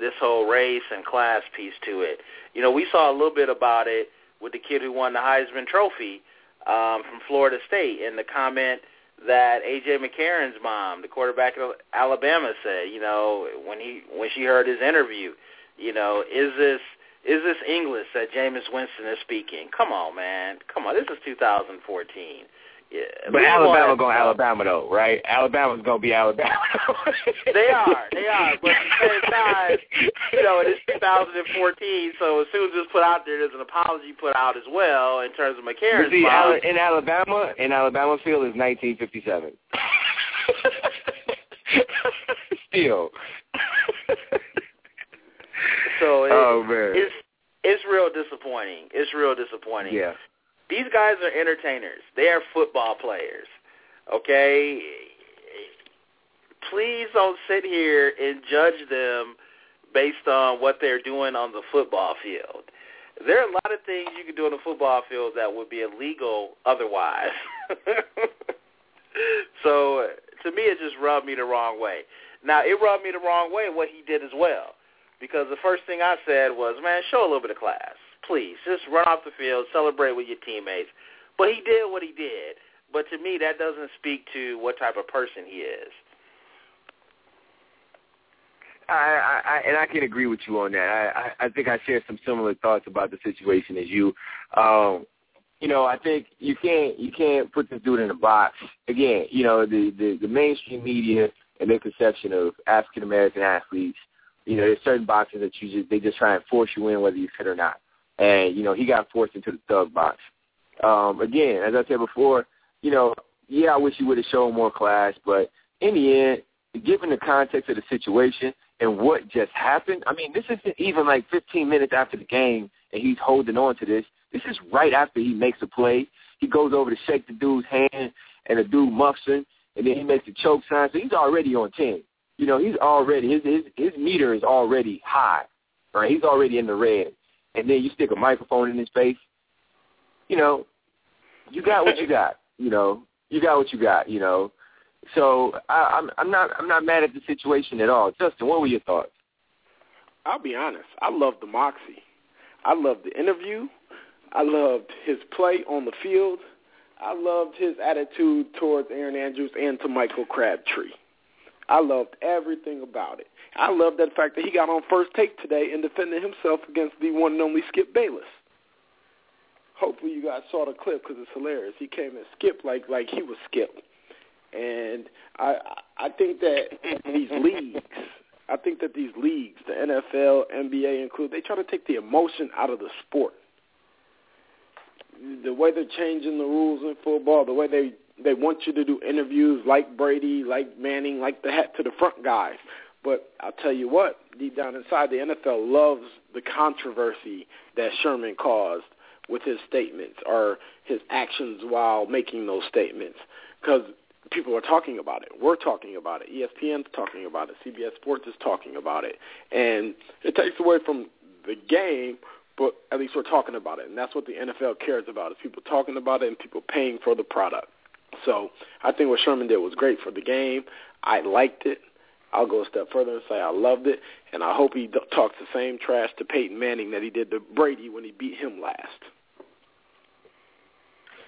this whole race and class piece to it. You know, we saw a little bit about it with the kid who won the Heisman Trophy um, from Florida State, and the comment that AJ McCarron's mom, the quarterback of Alabama, said. You know, when he when she heard his interview, you know, is this is this English that Jameis Winston is speaking? Come on, man. Come on. This is 2014. Yeah, but Alabama going to Alabama though, right? Alabama's gonna be Alabama. they are, they are. But at the same time, you know, it is 2014, so as soon as it's put out there, there's an apology put out as well in terms of McCarron's. See, Al- in Alabama, in Alabama field is 1957. Still. so it, oh man, it's it's real disappointing. It's real disappointing. Yeah. These guys are entertainers. They are football players. Okay? Please don't sit here and judge them based on what they're doing on the football field. There are a lot of things you can do on the football field that would be illegal otherwise. so to me, it just rubbed me the wrong way. Now, it rubbed me the wrong way what he did as well. Because the first thing I said was, man, show a little bit of class please, just run off the field, celebrate with your teammates. But he did what he did. But to me, that doesn't speak to what type of person he is. I, I, and I can agree with you on that. I, I, think I share some similar thoughts about the situation as you. Um, you know, I think you can't you can't put this dude in a box. Again, you know, the the, the mainstream media and their perception of African American athletes. You know, there's certain boxes that you just they just try and force you in whether you fit or not and you know he got forced into the thug box. Um, again, as I said before, you know, yeah, I wish he would have shown more class, but in the end, given the context of the situation and what just happened, I mean, this isn't even like 15 minutes after the game, and he's holding on to this. This is right after he makes a play. He goes over to shake the dude's hand, and the dude muffs him, and then he makes a choke sign. So he's already on 10. You know, he's already his his his meter is already high, right? He's already in the red and then you stick a microphone in his face, you know, you got what you got. You know, you got what you got. You know, so I, I'm I'm not I'm not mad at the situation at all. Justin, what were your thoughts? I'll be honest. I loved the moxie. I loved the interview. I loved his play on the field. I loved his attitude towards Erin Andrews and to Michael Crabtree. I loved everything about it. I love that fact that he got on first take today and defended himself against the one and only Skip Bayless. Hopefully you guys saw the clip because it's hilarious. He came and skipped like like he was Skip, and I I think that these leagues, I think that these leagues, the NFL, NBA included, they try to take the emotion out of the sport. The way they're changing the rules in football, the way they they want you to do interviews like Brady, like Manning, like the hat to the front guys. But I'll tell you what, deep down inside, the NFL loves the controversy that Sherman caused with his statements or his actions while making those statements because people are talking about it. We're talking about it. ESPN's talking about it. CBS Sports is talking about it. And it takes away from the game, but at least we're talking about it. And that's what the NFL cares about is people talking about it and people paying for the product. So I think what Sherman did was great for the game. I liked it. I'll go a step further and say I loved it, and I hope he talks the same trash to Peyton Manning that he did to Brady when he beat him last.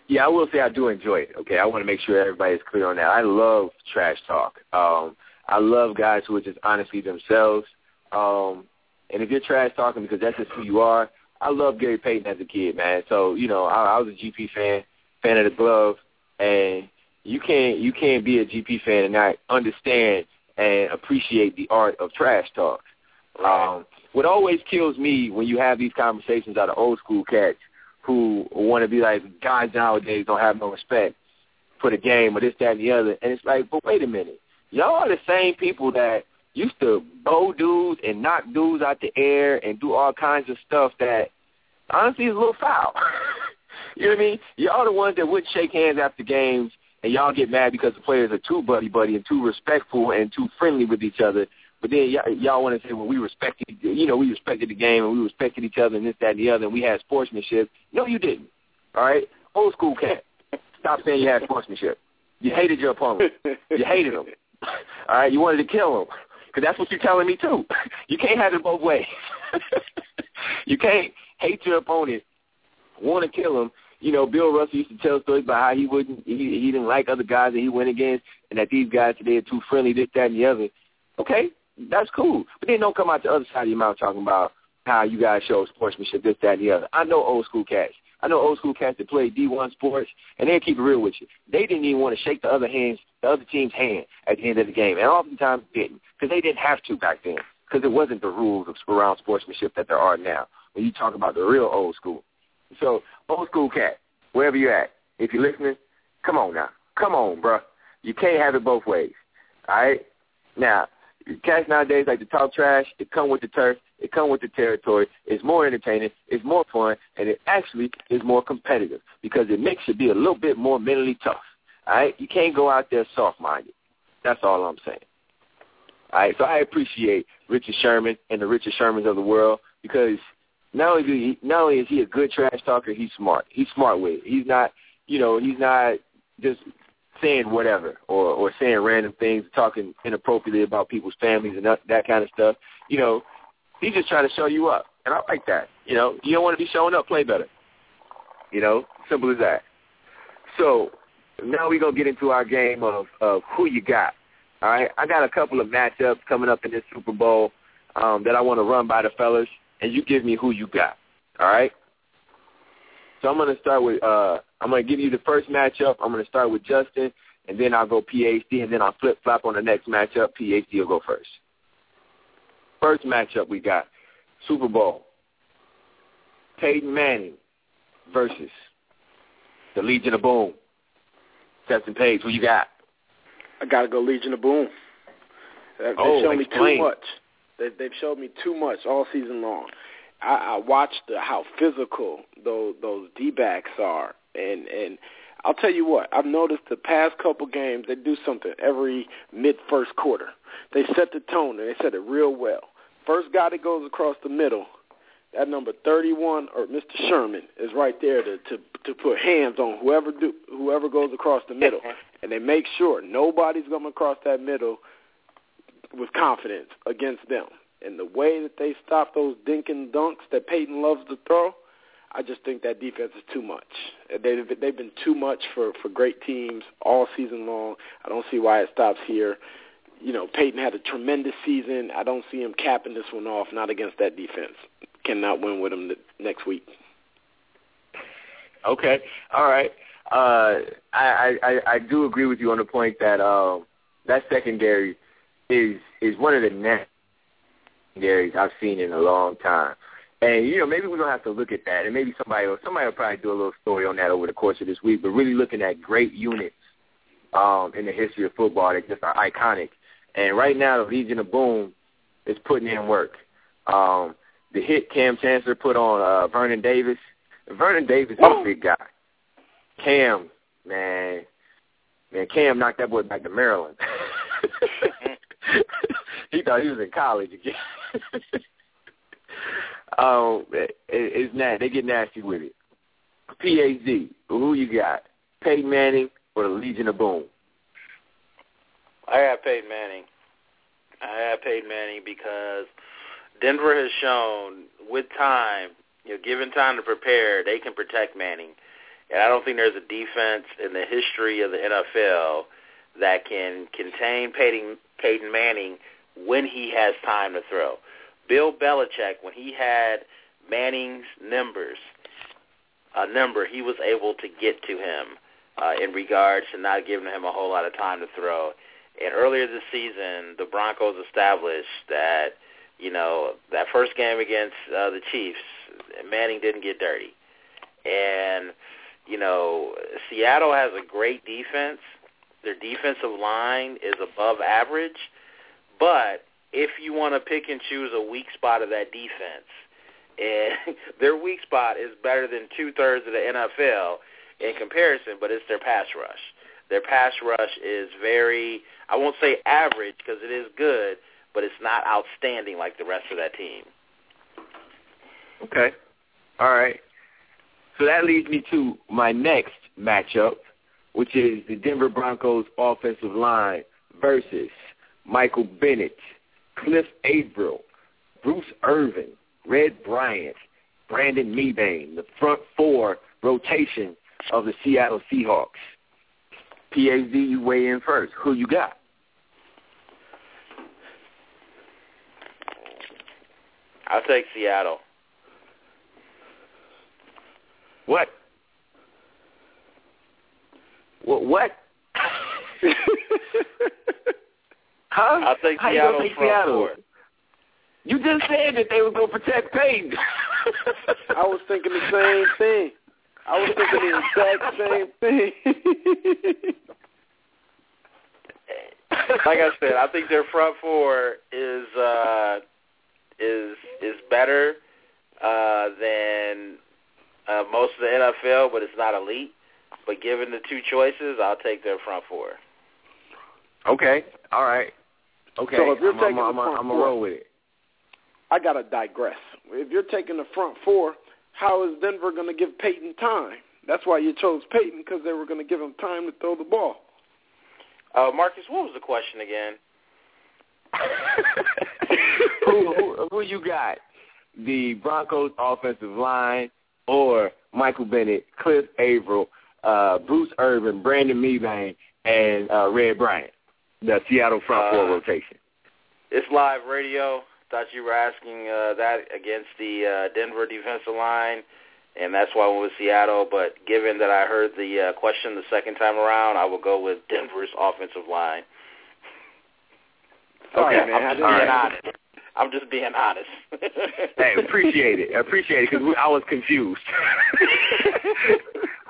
Yeah, I will say I do enjoy it. Okay, I want to make sure everybody's clear on that. I love trash talk. Um, I love guys who are just honestly themselves. Um, and if you're trash talking because that's just who you are, I love Gary Payton as a kid, man. So you know, I, I was a GP fan, fan of the glove, and you can't you can't be a GP fan and not understand and appreciate the art of trash talk. Um, what always kills me when you have these conversations out of old school cats who want to be like guys nowadays don't have no respect for the game or this, that, and the other. And it's like, but wait a minute, y'all are the same people that used to bow dudes and knock dudes out the air and do all kinds of stuff that honestly is a little foul. you know what I mean? Y'all the ones that wouldn't shake hands after games and y'all get mad because the players are too buddy buddy and too respectful and too friendly with each other. But then y'all, y'all want to say, well, we respected, you know, we respected the game and we respected each other and this, that, and the other, and we had sportsmanship. No, you didn't. All right, old school cat. Stop saying you had sportsmanship. You hated your opponent. You hated him. All right, you wanted to kill him because that's what you're telling me too. You can't have it both ways. you can't hate your opponent, want to kill him, you know, Bill Russell used to tell stories about how he wouldn't, he, he didn't like other guys that he went against, and that these guys today are too friendly, this, that, and the other. Okay, that's cool. But then don't come out the other side of your mouth talking about how you guys show sportsmanship, this, that, and the other. I know old school cats. I know old school cats that play D1 sports, and they'll keep it real with you. They didn't even want to shake the other hands, the other team's hand at the end of the game, and oftentimes didn't, because they didn't have to back then, because it wasn't the rules around sportsmanship that there are now. When you talk about the real old school, so old school cat, wherever you're at, if you're listening, come on now, come on, bro. You can't have it both ways. All right. Now, cats nowadays like to talk trash. It come with the turf. It come with the territory. It's more entertaining. It's more fun, and it actually is more competitive because it makes you be a little bit more mentally tough. All right. You can't go out there soft-minded. That's all I'm saying. All right. So I appreciate Richard Sherman and the Richard Shermans of the world because not only do he, not only is he a good trash talker, he's smart. He's smart with it. He's not, you know, he's not just saying whatever or or saying random things, talking inappropriately about people's families and that, that kind of stuff. You know, he's just trying to show you up, and I like that. You know, you don't want to be showing up, play better. You know, simple as that. So now we're gonna get into our game of of who you got. All right, I got a couple of matchups coming up in this Super Bowl um, that I want to run by the fellas and you give me who you got. All right? So I'm going to start with, uh, I'm going to give you the first matchup. I'm going to start with Justin, and then I'll go PhD, and then I'll flip-flop on the next matchup. PhD will go first. First matchup we got, Super Bowl. Peyton Manning versus the Legion of Boom. Justin Page, who you got? I got to go Legion of Boom. They oh, showed me too much. They, they've showed me too much all season long. I, I watched the, how physical those those D backs are, and and I'll tell you what I've noticed the past couple games they do something every mid first quarter. They set the tone and they set it real well. First guy that goes across the middle, that number 31 or Mr. Sherman is right there to to to put hands on whoever do whoever goes across the middle, and they make sure nobody's going across that middle with confidence against them. And the way that they stop those dink and dunks that Peyton loves to throw, I just think that defense is too much. They've they've been too much for for great teams all season long. I don't see why it stops here. You know, Peyton had a tremendous season. I don't see him capping this one off. Not against that defense. Cannot win with him next week. Okay, all right. Uh, I, I I do agree with you on the point that uh, that secondary is is one of the next secondaries I've seen in a long time. And you know, maybe we're gonna have to look at that, and maybe somebody will, somebody will probably do a little story on that over the course of this week. But really looking at great units um, in the history of football that just are iconic. And right now, the Legion of Boom is putting in work. Um, the hit Cam Chancellor put on uh, Vernon Davis. Vernon Davis is a big guy. Cam, man, man, Cam knocked that boy back to Maryland. he thought he was in college again. um, it, it's not. They get nasty with it. PhD, who you got? Peyton Manning or the Legion of Boom? I have Peyton Manning. I have Peyton Manning because Denver has shown with time, you know, given time to prepare, they can protect Manning. And I don't think there's a defense in the history of the NFL that can contain Peyton, Peyton Manning when he has time to throw. Bill Belichick, when he had Manning's numbers, a number, he was able to get to him uh, in regards to not giving him a whole lot of time to throw. And earlier this season, the Broncos established that, you know, that first game against uh, the Chiefs, Manning didn't get dirty. And, you know, Seattle has a great defense. Their defensive line is above average. But if you want to pick and choose a weak spot of that defense, and their weak spot is better than two-thirds of the NFL in comparison, but it's their pass rush. Their pass rush is very, I won't say average because it is good, but it's not outstanding like the rest of that team. Okay. All right. So that leads me to my next matchup, which is the Denver Broncos offensive line versus Michael Bennett, Cliff Avril, Bruce Irvin, Red Bryant, Brandon Mebane, the front four rotation of the Seattle Seahawks. PhD, you weigh in first. Who you got? I'll take Seattle. What? What? What? huh? I'll take How Seattle you take front Seattle? four. You just said that they were going to protect Peyton. I was thinking the same thing. I was thinking the exact same thing. like I said, I think their front four is uh, is is better uh, than uh, most of the NFL, but it's not elite. But given the two choices, I'll take their front four. okay. All right. Okay. So if you're I'm, taking I'm, the I'm, front I'm four- gonna roll with it. I gotta digress. If you're taking the front four, how is Denver going to give Peyton time? That's why you chose Peyton because they were going to give him time to throw the ball. Uh, Marcus, what was the question again? who, who, who you got? The Broncos offensive line or Michael Bennett, Cliff Avril, uh, Bruce Irvin, Brandon Mebane, and uh, Red Bryant, the Seattle front four Uh, rotation. It's live radio. Thought you were asking uh, that against the uh, Denver defensive line, and that's why I went with Seattle. But given that I heard the uh, question the second time around, I will go with Denver's offensive line. Sorry, Okay, man. I I'm just didn't being know. honest. I'm just being honest. Hey, appreciate it. Appreciate it because I was confused.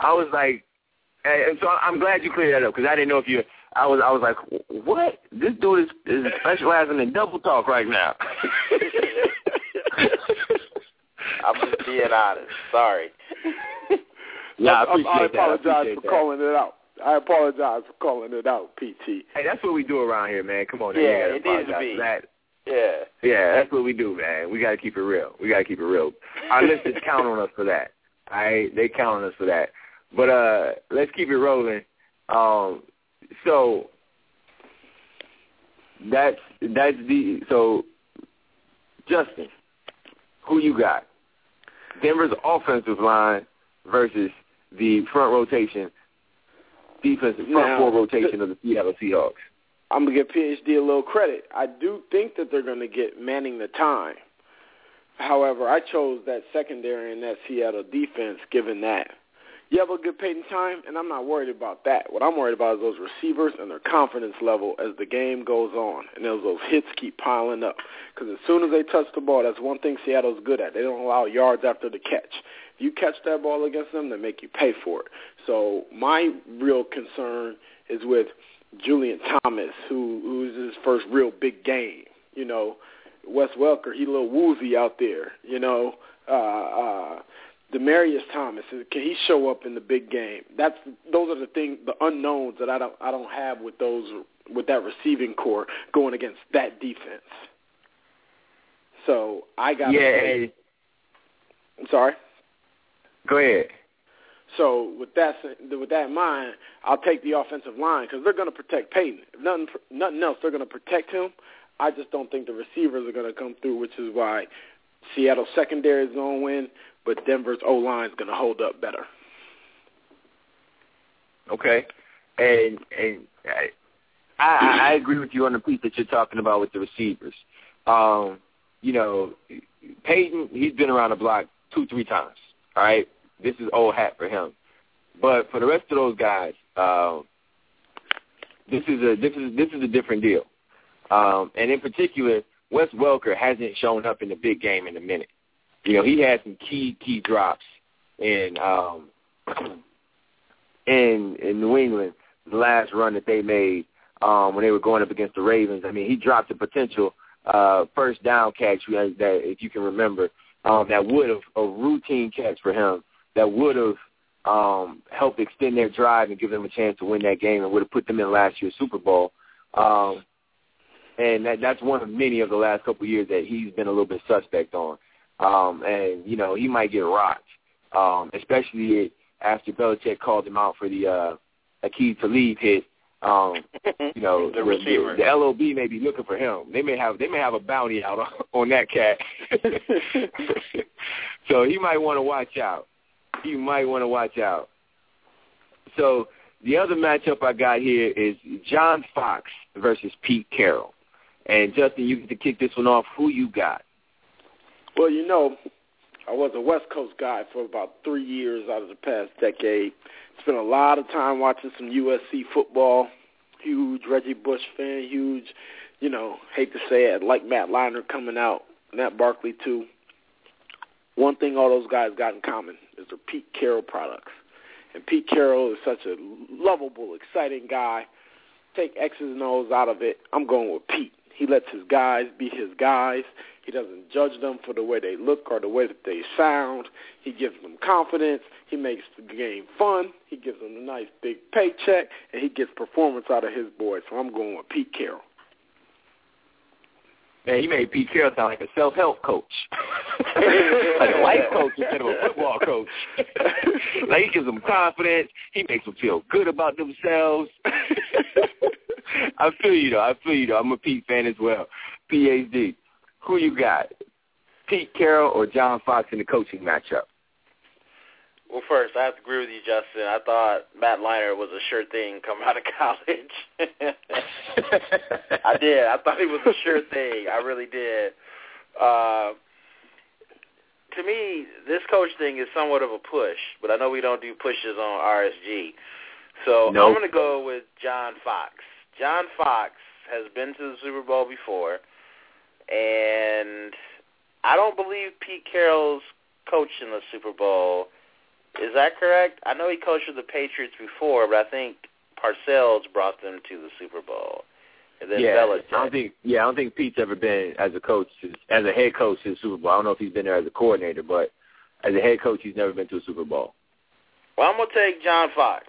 I was like, and and so I'm glad you cleared that up because I didn't know if you. I was I was like, what? This dude is is specializing in double talk right now. I'm just being honest. Sorry. Yeah, I I, appreciate I that. I apologize appreciate for that. calling it out. I apologize for calling it out, PT. Hey, that's what we do around here, man. Come on. Yeah, you it needs to be. that. Yeah. Yeah, that's what we do, man. We got to keep it real. We got to keep it real. Our listeners count on us for that. All right, they count on us for that. But uh, let's keep it rolling. Um, so that's that's the so Justin, who you got? Denver's offensive line versus the front rotation, defensive front Now, four rotation of the Seattle Seahawks. I'm gonna give PhD a little credit. I do think that they're gonna get Manning the time. However, I chose that secondary and that Seattle defense given that. You have a good Peyton time, and I'm not worried about that. What I'm worried about is those receivers and their confidence level as the game goes on, and as those hits keep piling up. Because as soon as they touch the ball, that's one thing Seattle's good at. They don't allow yards after the catch. If you catch that ball against them, they make you pay for it. So my real concern is with Julius Thomas, who who's his first real big game. You know, Wes Welker, he a little woozy out there. You know, uh, uh, Demaryius Thomas, can he show up in the big game? That's those are the things, the unknowns that I don't I don't have with those with that receiving corps going against that defense. So I got Yeah, say, I'm sorry. go ahead. So with that with that in mind, I'll take the offensive line because they're going to protect Peyton. If nothing nothing else, they're going to protect him. I just don't think the receivers are going to come through, which is why Seattle secondary is going to win, but Denver's O line is going to hold up better. Okay, and and I, I agree with you on the piece that you're talking about with the receivers. Um, you know, Peyton, he's been around the block two, three times. All right, this is old hat for him. But for the rest of those guys, um, this is a this is this is a different deal. Um, and in particular, Wes Welker hasn't shown up in the big game in a minute. You know, he had some key key drops in um, in in New England the last run that they made um, when they were going up against the Ravens. I mean, he dropped a potential uh, first down catch that, that if you can remember um, that would have a routine catch for him that would have um, helped extend their drive and give them a chance to win that game and would have put them in last year's Super Bowl. Um, and that, that's one of many of the last couple of years that he's been a little bit suspect on. Um, and you know he might get rocked, um, especially after Belichick called him out for the uh, Aqib Talib hit. Um, you know The receiver. the, the LOB may be looking for him. They may have they may have a bounty out on, on that cat. so he might want to watch out. He might want to watch out. So the other matchup I got here is John Fox versus Pete Carroll. And Justin, you get to kick this one off. Who you got? Well, you know, I was a West Coast guy for about three years out of the past decade. Spent a lot of time watching some USC football. Huge Reggie Bush fan. Huge, you know, hate to say it, like Matt Leinart coming out, Matt Barkley too. One thing all those guys got in common is they're Pete Carroll products. And Pete Carroll is such a lovable, exciting guy. Take X's and O's out of it. I'm going with Pete. He lets his guys be his guys. He doesn't judge them for the way they look or the way that they sound. He gives them confidence. He makes the game fun. He gives them a nice big paycheck, and he gets performance out of his boys. So I'm going with Pete Carroll. Man, you made Pete Carroll sound like a self-help coach, like a life coach instead of a football coach. like he gives them confidence. He makes them feel good about themselves. I feel you though. I feel you though. I'm a Pete fan as well. PhD. Who you got? Pete Carroll or John Fox in the coaching matchup? Well, first, I have to agree with you, Justin. I thought Matt Leinart was a sure thing coming out of college. I did. I thought he was a sure thing. I really did. Uh, to me, this coach thing is somewhat of a push, but I know we don't do pushes on RSG. So Nope. I'm going to go with John Fox. John Fox has been to the Super Bowl before, and I don't believe Pete Carroll's coached in the Super Bowl. Is that correct? I know he coached with the Patriots before, but I think Parcells brought them to the Super Bowl. And then yeah, Belichick. I don't think. Yeah, I don't think Pete's ever been as a coach, as a head coach to the Super Bowl. I don't know if he's been there as a coordinator, but as a head coach, he's never been to a Super Bowl. Well, I'm gonna take John Fox.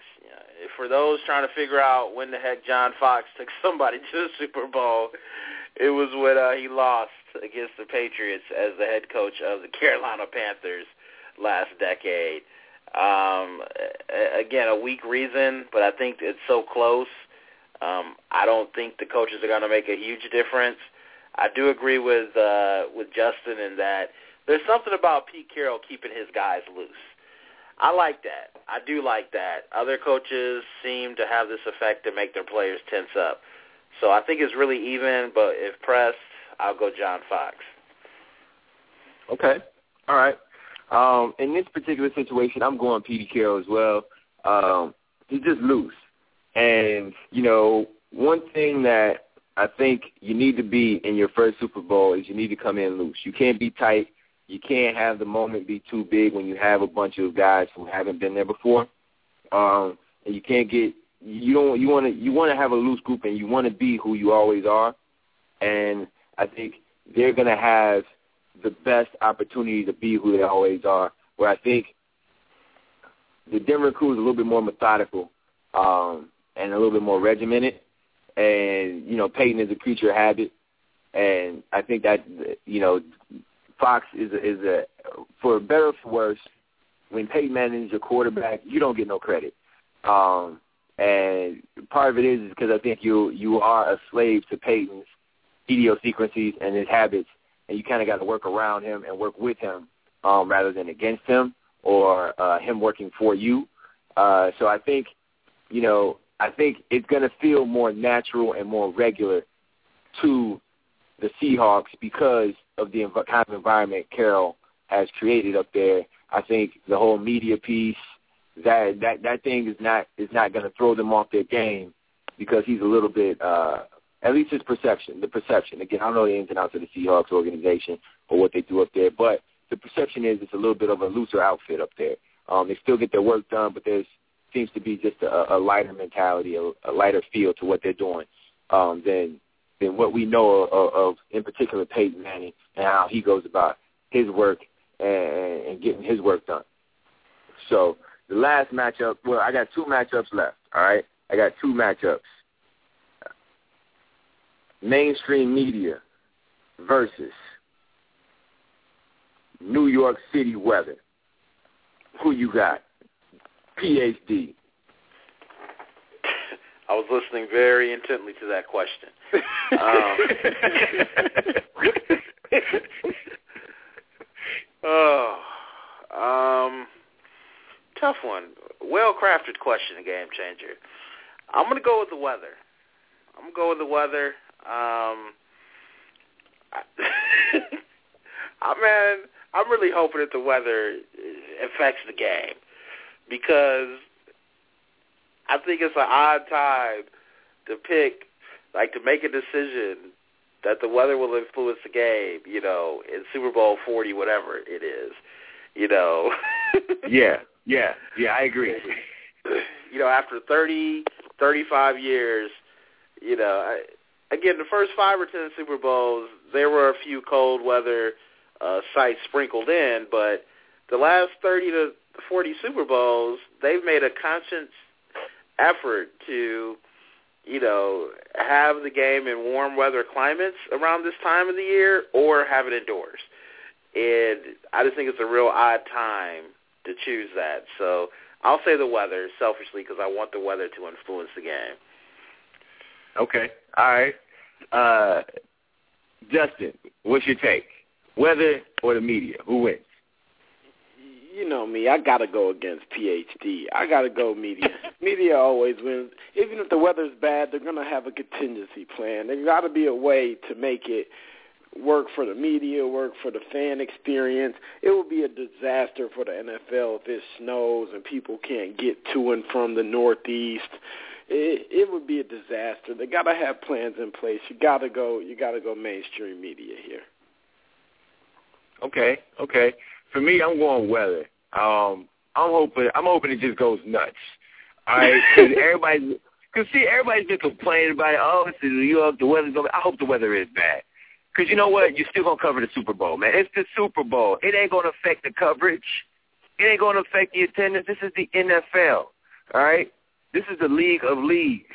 For those trying to figure out when the heck John Fox took somebody to the Super Bowl, it was when uh, he lost against the Patriots as the head coach of the Carolina Panthers last decade. Um, again, a weak reason, but I think it's so close. Um, I don't think the coaches are going to make a huge difference. I do agree with uh, with Justin in that there's something about Pete Carroll keeping his guys loose. I like that. I do like that. Other coaches seem to have this effect to make their players tense up. So I think it's really even, but if pressed, I'll go John Fox. Okay. All right. Um, in this particular situation, I'm going Petey Carroll as well. Um, he's just loose. And, you know, one thing that I think you need to be in your first Super Bowl is you need to come in loose. You can't be tight. You can't have the moment be too big when you have a bunch of guys who haven't been there before. Um, and you can't get you don't you want to you want to have a loose group and you want to be who you always are. And I think they're going to have the best opportunity to be who they always are. Where I think the Denver crew is a little bit more methodical um, and a little bit more regimented. And you know, Peyton is a creature of habit, and I think that you know, Fox is a, is a for better or for worse. When Peyton Manning is your quarterback, you don't get no credit. Um, and part of it is because I think you you are a slave to Peyton's idiosyncrasies and his habits, and you kind of got to work around him and work with him um, rather than against him or uh, him working for you. Uh, so I think, you know, I think it's going to feel more natural and more regular to the Seahawks because of the kind of environment Carroll has created up there. I think the whole media piece that that that thing is not is not going to throw them off their game because he's a little bit uh at least his perception, the perception. Again, I don't know the ins and outs of the Seahawks organization or what they do up there, but the perception is it's a little bit of a looser outfit up there. Um, they still get their work done, but there seems to be just a, a lighter mentality, a, a lighter feel to what they're doing um, than than what we know of, of, in particular, Peyton Manning and how he goes about his work and, and getting his work done. So the last matchup, well, I got two matchups left. All right, I got two matchups mainstream media versus New York City weather. Who you got? PhD. I was listening very intently to that question. Um, oh, um, tough one. Well crafted question, game changer. I'm gonna go with the weather. I'm gonna go with the weather. Um, I, man, I'm really hoping that the weather affects the game because I think it's an odd time to pick, like to make a decision that the weather will influence the game. You know, in Super Bowl 40, whatever it is. You know. yeah, yeah, yeah. I agree. You know, after 30, 35 years, you know. I, again, the first five or ten Super Bowls, there were a few cold weather uh, sites sprinkled in, but the last 30 to 40 Super Bowls, they've made a conscious effort to, you know, have the game in warm weather climates around this time of the year or have it indoors. And I just think it's a real odd time to choose that. So I'll say the weather selfishly because I want the weather to influence the game. Okay. All right. Uh, Justin, what's your take? Weather or the media? Who wins? You know me, I gotta go against PhD. I gotta go media. media always wins. Even if the weather's bad, they're gonna have a contingency plan. There's gotta be a way to make it work for the media, work for the fan experience. It would be a disaster for the NFL if it snows and people can't get to and from the Northeast it, it would be a disaster. They got to have plans in place. You got to go. You got to go mainstream media here. Okay, okay. For me, I'm going weather. Um, I'm hoping. I'm hoping it just goes nuts. All right, cause everybody. Cause see, everybody's been complaining about it. Oh, it's New York. The weather's going. I hope the weather is bad. Cause you know what? You're still gonna cover the Super Bowl, man. It's the Super Bowl. It ain't gonna affect the coverage. It ain't gonna affect the attendance. This is the NFL. All right. This is the league of leagues.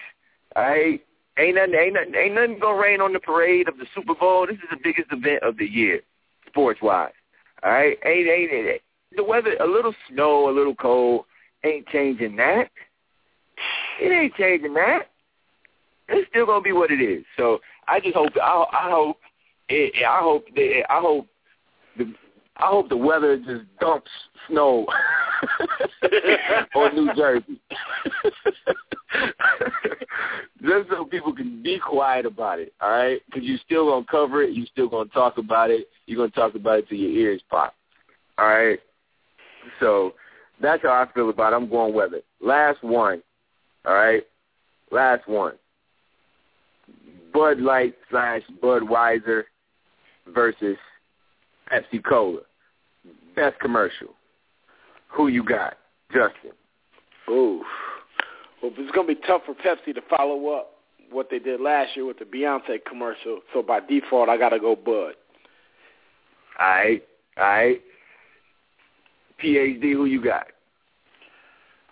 All right. Ain't nothing, ain't nothing, ain't nothing gonna rain on the parade of the Super Bowl. This is the biggest event of the year, sports wise. All right, ain't ain't it? The weather, a little snow, a little cold, ain't changing that. It ain't changing that. It's still gonna be what it is. So I just hope, I, I hope, it, I hope, that, I hope I hope the weather just dumps snow on New Jersey. just so people can be quiet about it, all right? Because you're still going to cover it. You're still going to talk about it. You're going to talk about it till your ears pop, all right? So that's how I feel about it. I'm going weather. Last one, all right? Last one. Bud Light slash Budweiser versus Pepsi Cola. Best commercial. Who you got? Justin. Ooh. Well, it's going to be tough for Pepsi to follow up what they did last year with the Beyonce commercial. So by default, I got to go Bud. All right. All right. PhD, who you got?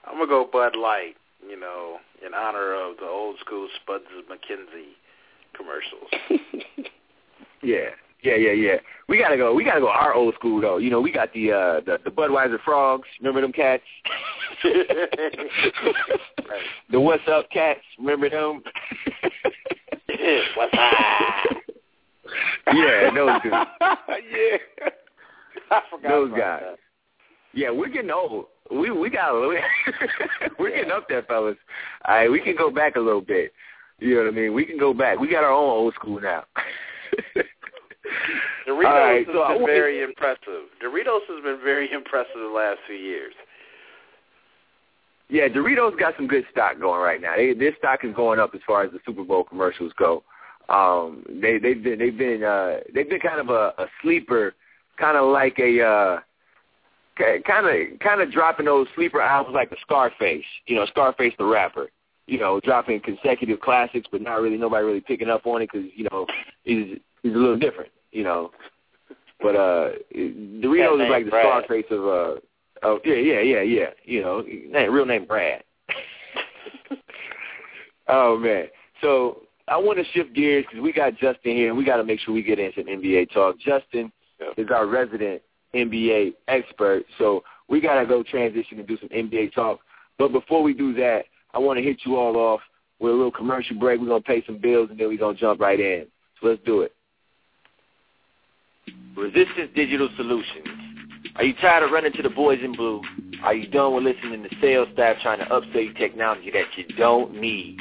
I'm going to go Bud Light, you know, in honor of the old school Spuds MacKenzie commercials. yeah. Yeah, yeah, yeah. We gotta go. We gotta go our old school though. You know, we got the uh the, the Budweiser frogs. Remember them cats? the What's Up cats. Remember them? What's up? yeah, those yeah. I forgot those guys. That. Yeah, we're getting old. We we got a we're getting up there, fellas. All right, we can go back a little bit. You know what I mean? We can go back. We got our own old school now. Doritos right, has so been very impressive. Doritos has been very impressive the last few years. Yeah, Doritos got some good stock going right now. They, their stock is going up as far as the Super Bowl commercials go. Um, they they've been they've been uh, they've been kind of a, a sleeper, kind of like a uh, kind of kind of dropping those sleeper albums like the Scarface, you know, Scarface the rapper. You know, dropping consecutive classics, but not really nobody really picking up on it because you know he's he's a little different, you know. But uh, Doritos is like the Brad. Scarface of uh, oh yeah yeah yeah yeah, you know, name, real name Brad. oh man, so I want to shift gears because we got Justin here, and we got to make sure we get into some NBA talk. Justin is our resident NBA expert, so we got to go transition and do some NBA talk. But before we do that, I want to hit you all off with a little commercial break. We're going to pay some bills, and then we're going to jump right in. So let's do it. Resistance Digital Solutions. Are you tired of running to the boys in blue? Are you done with listening to sales staff trying to upsell you technology that you don't need?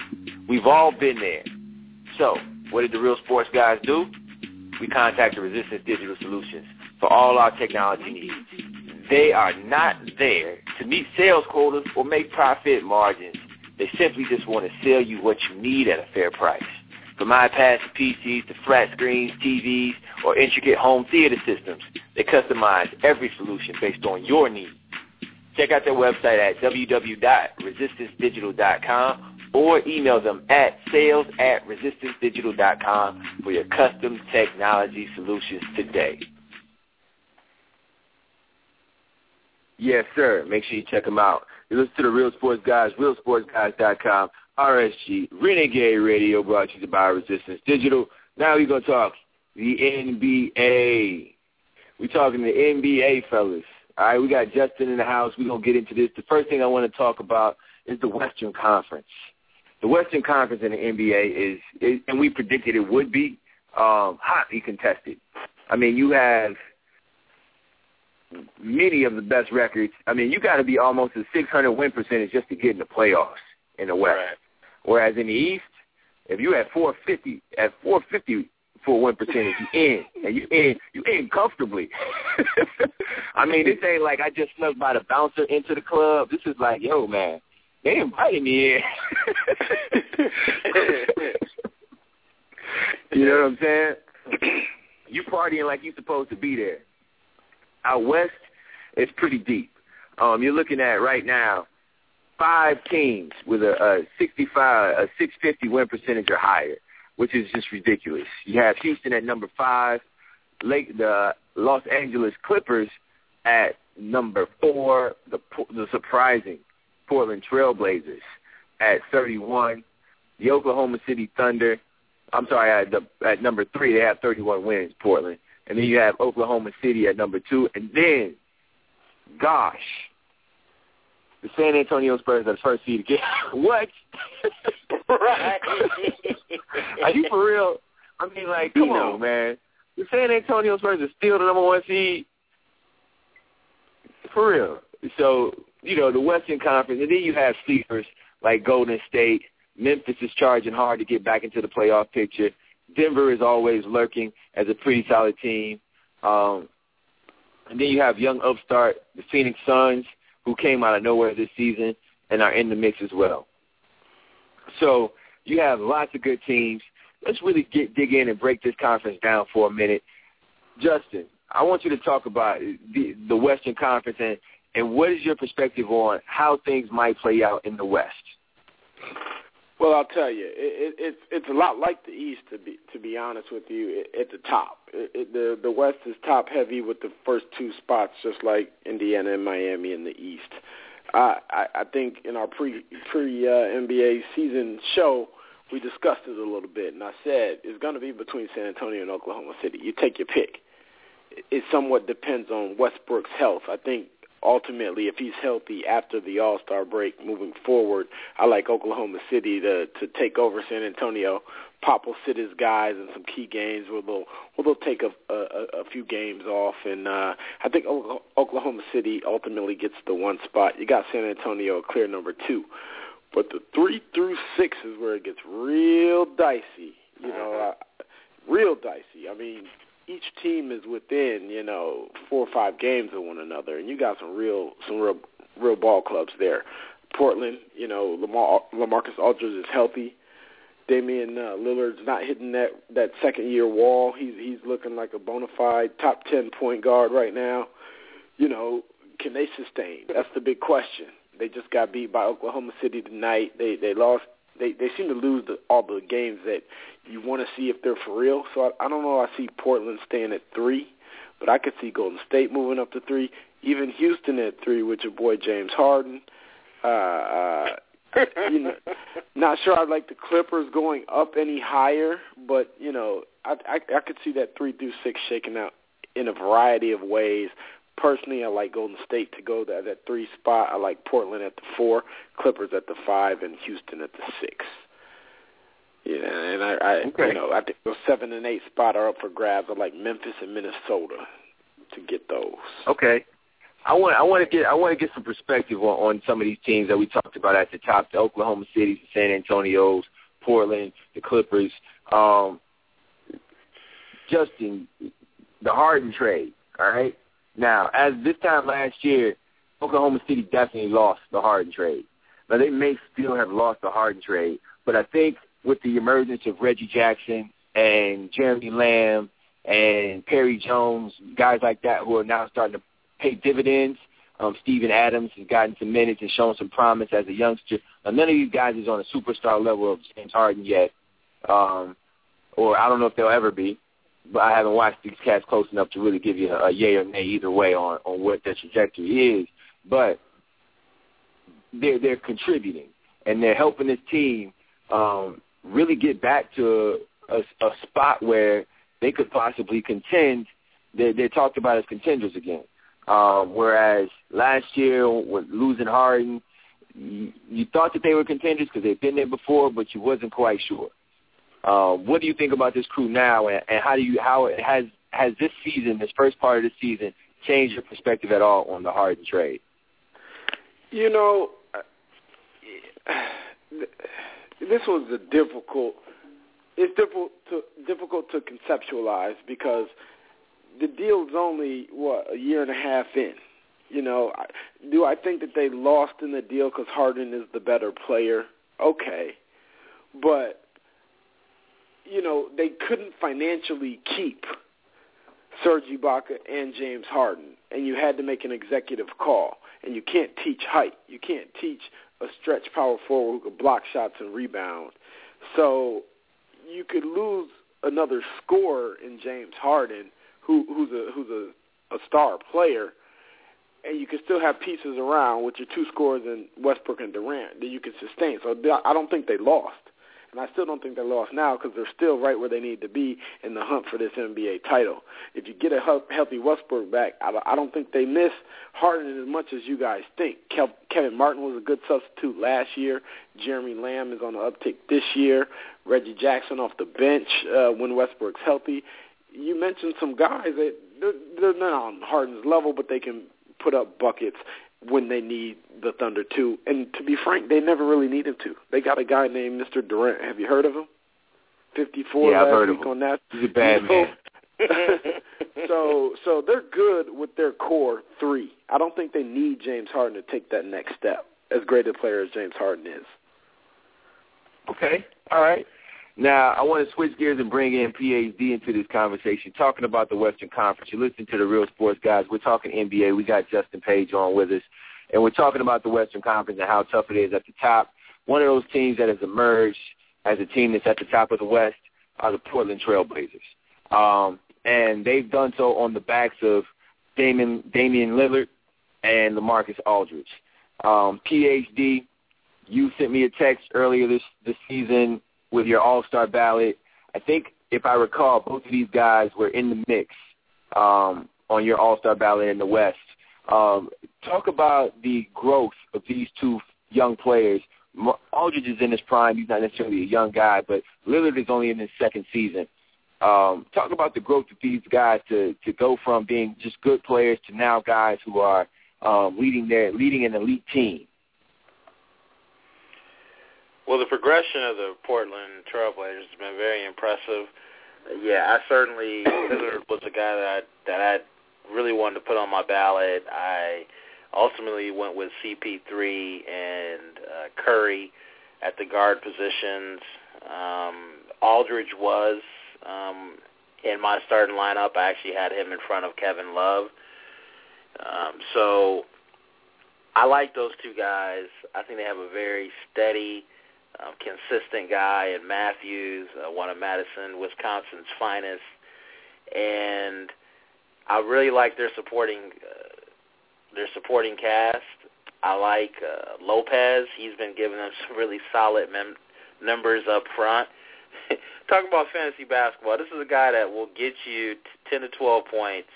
We've all been there. So, what did the real sports guys do? We contacted Resistance Digital Solutions for all our technology needs. They are not there to meet sales quotas or make profit margins. They simply just want to sell you what you need at a fair price. From iPads to PCs to flat screens, TVs, or intricate home theater systems, they customize every solution based on your needs. Check out their website at www.resistancedigital.com or email them at sales at resistancedigital.com for your custom technology solutions today. Yes, sir. Make sure you check them out. You listen to the Real Sports Guys, realsportsguys.com, RSG, Renegade Radio, brought to you by Resistance Digital. Now we're going to talk the NBA. We're talking the NBA, fellas. All right, we got Justin in the house. We're going to get into this. The first thing I want to talk about is the Western Conference. The Western Conference in the NBA is, is and we predicted it would be, um, hotly contested. I mean, you have many of the best records. I mean, you got to be almost a 600 win percentage just to get in the playoffs in the West. Right. Whereas in the East, if you at 450, at 450 for win percentage, you in, and you in, you in comfortably. I mean, this ain't like I just snuck by the bouncer into the club. This is like, yo, man, they invited me in. you know what I'm saying? You partying like you're supposed to be there. Out west, it's pretty deep. Um, you're looking at right now five teams with a, a 65, a 650 win percentage or higher, which is just ridiculous. You have Houston at number five, Lake, the Los Angeles Clippers at number four, the the surprising Portland Trailblazers at 31, the Oklahoma City Thunder. I'm sorry, at, the, at number three, they have 31 wins, Portland. And then you have Oklahoma City at number two. And then, gosh, the San Antonio Spurs are the first seed again. what? right. are you for real? I mean, like, come on, man. The San Antonio Spurs are still the number one seed. for real. So you know the Western Conference, and then you have sleepers like Golden State. Memphis is charging hard to get back into the playoff picture. Denver is always lurking as a pretty solid team. Um, and then you have young upstart, the Phoenix Suns, who came out of nowhere this season and are in the mix as well. So you have lots of good teams. Let's really get dig in and break this conference down for a minute. Justin, I want you to talk about the, the Western Conference and, and what is your perspective on how things might play out in the West? Well, I'll tell you, it, it, it's a lot like the East to be to be honest with you. At the top, it, it, the the West is top heavy with the first two spots, just like Indiana and Miami in the East. I I, I think in our pre pre uh, NBA season show, we discussed it a little bit, and I said it's going to be between San Antonio and Oklahoma City. You take your pick. It somewhat depends on Westbrook's health. I think ultimately, if he's healthy after the All Star break moving forward, I like Oklahoma City to to take over San Antonio. Pop will sit his guys in some key games where they'll where they'll take a, a, a few games off, and uh, I think Oklahoma City ultimately gets the one spot. You got San Antonio clear number two, but the three through six is where it gets real dicey. You know, uh, real dicey. I mean, each team is within you know four or five games of one another, and you got some real some real real ball clubs there. Portland, you know, Lamar LaMarcus Aldridge is healthy. Damian uh, Lillard's not hitting that that second year wall. He's he's looking like a bona fide top ten point guard right now. You know, can they sustain? That's the big question. They just got beat by Oklahoma City tonight. They they lost they they seem to lose the, all the games that you want to see if they're for real. So I, I don't know. I see Portland staying at three, but I could see Golden State moving up to three, even Houston at three with your boy James Harden. Uh, uh, you know, not sure I'd like the Clippers going up any higher, but you know, I, I I could see that three through six shaking out in a variety of ways. Personally, I like Golden State to go that that three spot. I like Portland at the four, Clippers at the five, and Houston at the six. Yeah, and I, I okay. you know, I think those seven and eight spot are up for grabs. I like Memphis and Minnesota to get those. Okay. I want I want to get I want to get some perspective on, on some of these teams that we talked about at the top: the Oklahoma Cities, the San Antonio's, Portland, the Clippers. Um, Justin, the Harden trade. All right. Now, as this time last year, Oklahoma City definitely lost the Harden trade. Now they may still have lost the Harden trade, but I think with the emergence of Reggie Jackson and Jeremy Lamb and Perry Jones, guys like that who are now starting to pay dividends. Um, Steven Adams has gotten some minutes and shown some promise as a youngster. Now, none of these guys is on a superstar level of James Harden yet, um, or I don't know if they'll ever be but I haven't watched these cats close enough to really give you a, yay or nay either way on on what their trajectory is. But they're they're contributing and they're helping this team um, really get back to a, a spot where they could possibly contend. They, they're talked about as contenders again. Um, whereas last year, with losing Harden, you, you thought that they were contenders because they've been there before, but you wasn't quite sure. Um, what do you think about this crew now, and, and how do you how has has this season, this first part of the season, changed your perspective at all on the Harden trade? You know, this was a difficult. It's difficult to difficult to conceptualize because the deal's only what a year and a half in. You know, do I think that they lost in the deal because Harden is the better player? Okay, but you know, they couldn't financially keep Serge Ibaka and James Harden, and you had to make an executive call. And you can't teach height. You can't teach a stretch power forward who can block shots and rebound. So you could lose another scorer in James Harden, who, who's a who's a, a star player, and you can still have pieces around with your two scorers in Westbrook and Durant that you can sustain. So I don't think they lost. And I still don't think they're lost now because they're still right where they need to be in the hunt for this NBA title. If you get a healthy Westbrook back, I don't think they miss Harden as much as you guys think. Kevin Martin was a good substitute last year. Jeremy Lamb is on the uptick this year. Reggie Jackson off the bench uh, when Westbrook's healthy. You mentioned some guys that they're, they're not on Harden's level, but they can put up buckets when they need the Thunder to. And to be frank, they never really need him to. They got a guy named Mr. Durant. Have you heard of him? 54 yeah, I've heard of him. on that. He's a bad so, man. so so they're good with their core three. I don't think they need James Harden to take that next step. As great a player as James Harden is. Okay. All right. Now, I want to switch gears and bring in PhD into this conversation, talking about the Western Conference. You listen to the Real Sports guys. We're talking NBA. We got Justin Page on with us, and we're talking about the Western Conference and how tough it is at the top. One of those teams that has emerged as a team that's at the top of the West are the Portland Trailblazers. Um, and they've done so on the backs of Damon, Damian Lillard and LaMarcus Aldridge. Um, PhD, you sent me a text earlier this, this season with your All-Star ballot. I think, if I recall, both of these guys were in the mix um, on your All-Star ballot in the West. Um, talk about the growth of these two young players. Aldridge is in his prime. He's not necessarily a young guy, but Lillard is only in his second season. Um, talk about the growth of these guys to to go from being just good players to now guys who are um, leading their leading an elite team. Well, the progression of the Portland Trailblazers has been very impressive. Yeah, I certainly was a guy that I, that I really wanted to put on my ballot. I ultimately went with CP3 and uh, Curry at the guard positions. Um, Aldridge was um, in my starting lineup. I actually had him in front of Kevin Love. Um, so I like those two guys. I think they have a very steady, um, consistent guy in Matthews, uh, one of Madison, Wisconsin's finest, and I really like their supporting uh, their supporting cast. I like uh, Lopez. He's been giving them some really solid mem- numbers up front. Talking about fantasy basketball, this is a guy that will get you t- 10 to 12 points,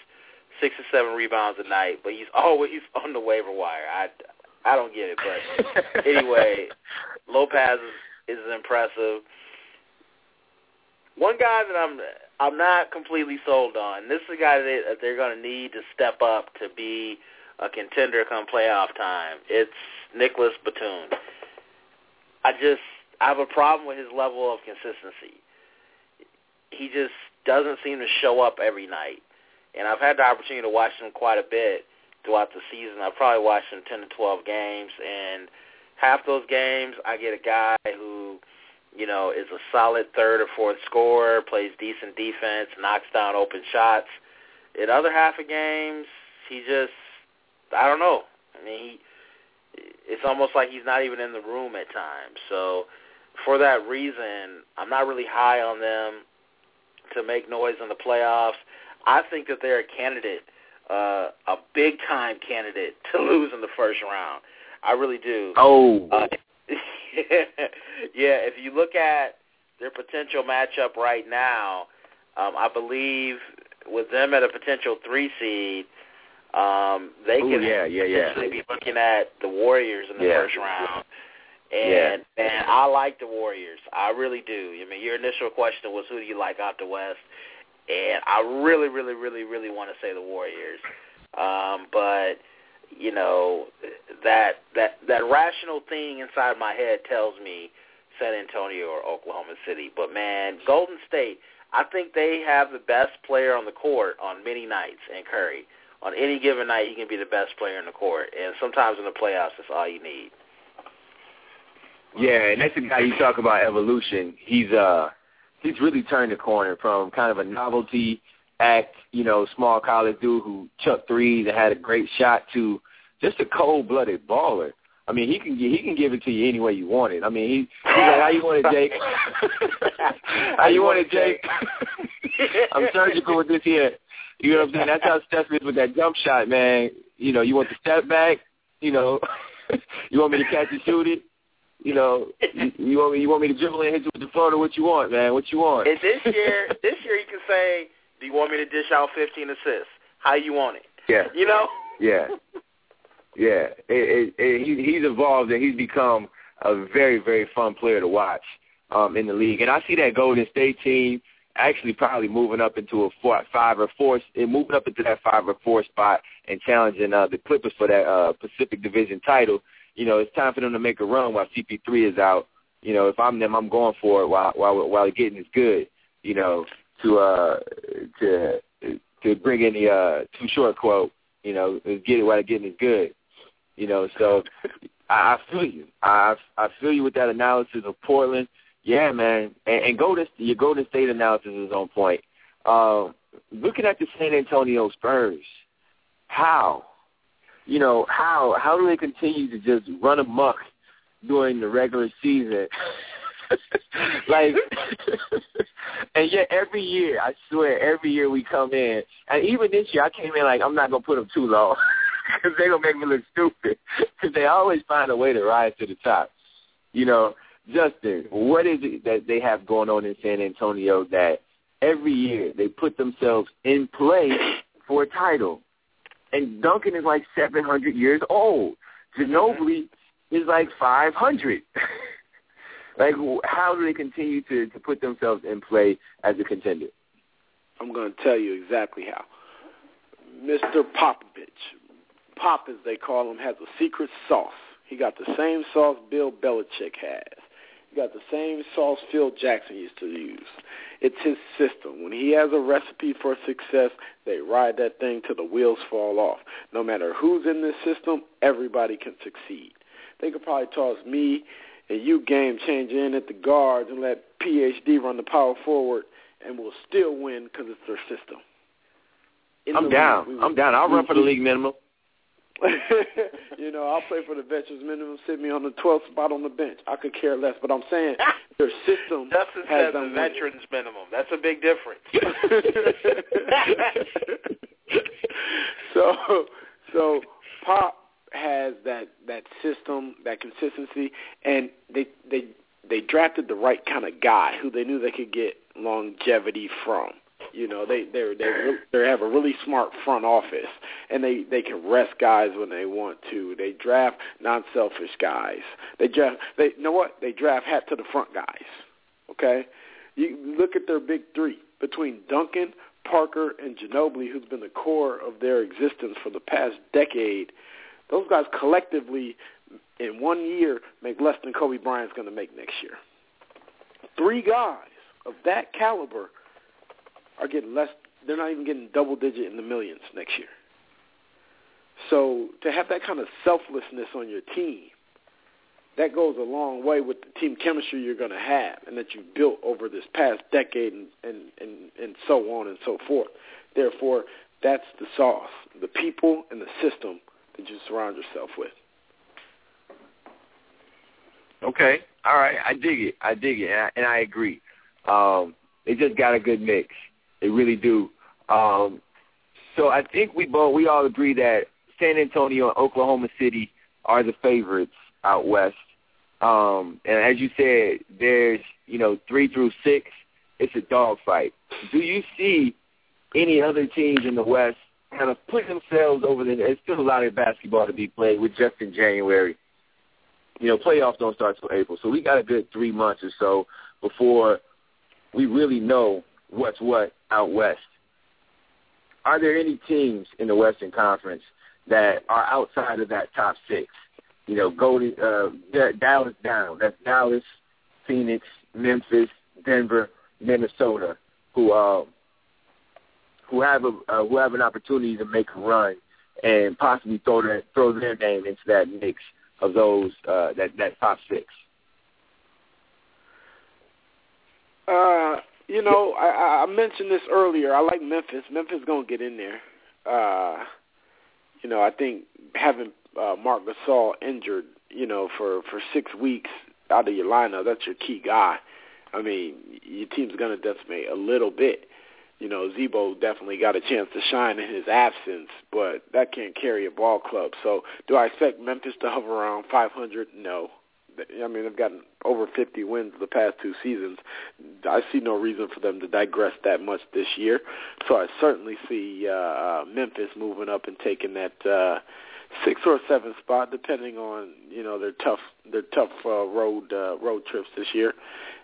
six or seven rebounds a night, but he's always on the waiver wire. I, I don't get it, but anyway, Lopez is, is impressive. One guy that I'm I'm not completely sold on. This is a guy that they're going to need to step up to be a contender come playoff time. It's Nicolas Batum. I just I have a problem with his level of consistency. He just doesn't seem to show up every night. And I've had the opportunity to watch him quite a bit throughout the season. I've probably watched him 10 to 12 games, and half those games I get a guy who, you know, is a solid third or fourth scorer, plays decent defense, knocks down open shots. In other half of games, he just, I don't know. I mean, he, it's almost like he's not even in the room at times. So for that reason, I'm not really high on them to make noise in the playoffs. I think that they're a candidate, uh, a big-time candidate to lose in the first round. I really do. Oh. Uh, yeah, if you look at their potential matchup right now, um, I believe with them at a potential three seed, um, they Ooh, could yeah, yeah, yeah. potentially be looking at the Warriors in the Yeah. first round. And man, I like the Warriors. I really do. I mean, your initial question was who do you like out the West, and I really, really, really, really want to say the Warriors. Um, but you know that that that rational thing inside my head tells me San Antonio or Oklahoma City. But man, Golden State, I think they have the best player on the court on many nights in Curry. On any given night, he can be the best player in the court, and sometimes in the playoffs, that's all you need. Yeah, and that's the guy you talk about evolution. He's uh he's really turned the corner from kind of a novelty act, you know, small college dude who chucked threes and had a great shot to just a cold blooded baller. I mean, he can he can give it to you any way you want it. I mean, he he's like, "How you want it, Jake? How you want it, Jake? I'm surgical with this here." You know what I'm saying? That's how Steph is with that jump shot, man. You know, you want the step back. You know, you want me to catch and shoot it. You know, you, you want me you want me to dribble and hit you with the floater? What you want, man? What you want? And this year, this year you can say, "Do you want me to dish out 15 assists? How you want it?" Yeah. You know. Yeah. Yeah. It, it, it, he, he's evolved and he's become a very, very fun player to watch um, in the league. And I see that Golden State team actually probably moving up into a four, five or four, moving up into that five or four spot and challenging uh, the Clippers for that uh, Pacific Division title. You know, it's time for them to make a run while CP3 is out. You know, if I'm them, I'm going for it while while while getting is good. You know, to uh to to bring in the uh Too Short quote. You know, get it while getting is good. You know, so I, I feel you. I I feel you with that analysis of Portland. Yeah, man, and, and go to your Golden State analysis is on point. Uh, looking at the San Antonio Spurs, how, you know, how how do they continue to just run amok during the regular season? like, and yet every year, I swear, every year we come in, and even this year I came in like I'm not gonna put them too low because they're gonna make me look stupid because they always find a way to rise to the top. You know, Justin, what is it that they have going on in San Antonio that every year they put themselves in play for a title? And Duncan is like 700 years old. Mm-hmm. Ginobili is like 500. Like, how do they continue to, to put themselves in play as a contender? I'm going to tell you exactly how. Mr. Popovich, Pop as they call him, has a secret sauce. He got the same sauce Bill Belichick has He got the same sauce Phil Jackson used to use. It's his system. When he has a recipe for success, they ride that thing till the wheels fall off. No matter who's in this system, everybody can succeed. They could probably toss me and you game changer in at the guards and let PhD run the power forward, and we'll still win because it's their system. In I'm down. League, I'm down. I'll run for the league minimum. you know, I'll play for the veterans minimum, sit me on the 12th spot on the bench. I could care less, but I'm saying their system Justin has said the veterans minimum. That's a big difference. so, so Pop has that that system, that consistency, and they they they drafted the right kind of guy who they knew they could get longevity from. You know, they they they they have a really smart front office, and they they can rest guys when they want to. They draft non-selfish guys. They draft they you know what they draft hat to the front guys. Okay, you look at their big three between Duncan, Parker, and Ginobili, who's been the core of their existence for the past decade. Those guys collectively, in one year, make less than Kobe Bryant's going to make next year. Three guys of that caliber are getting less. They're not even getting double digit in the millions next year. So to have that kind of selflessness on your team, that goes a long way with the team chemistry you're going to have and that you've built over this past decade and, and, and, and so on and so forth. Therefore, that's the sauce, the people and the system you surround yourself with. Okay. All right. I dig it. I dig it. And I, and I agree. Um, they just got a good mix. They really do. Um, so I think we both we all agree that San Antonio and Oklahoma City are the favorites out west. Um, and as you said, there's you know three through six. It's a dogfight. Do you see any other teams in the West kind of put themselves over the? There's still a lot of basketball to be played with just in January. You know, playoffs don't start till April, so we got a good three months or so before we really know what's what out west. Are there any teams in the Western Conference that are outside of that top six? You know, go to uh, Dallas down. That's Dallas, Phoenix, Memphis, Denver, Minnesota, who uh, who have a uh, who have an opportunity to make a run and possibly throw their throw their name into that mix of those uh, that that top six. Uh, you know, I, I mentioned this earlier. I like Memphis. Memphis gonna get in there. Uh, you know, I think having uh, Marc Gasol injured, you know, for for six weeks out of your lineup, that's your key guy. I mean, your team's gonna decimate a little bit. You know, Z-Bo definitely got a chance to shine in his absence, but that can't carry a ball club. So, do I expect Memphis to hover around 500? No. I mean, they've gotten over 50 wins the past two seasons. I see no reason for them to digress that much this year. So I certainly see uh, Memphis moving up and taking that uh, six or seven spot, depending on you know their tough their tough uh, road uh, road trips this year.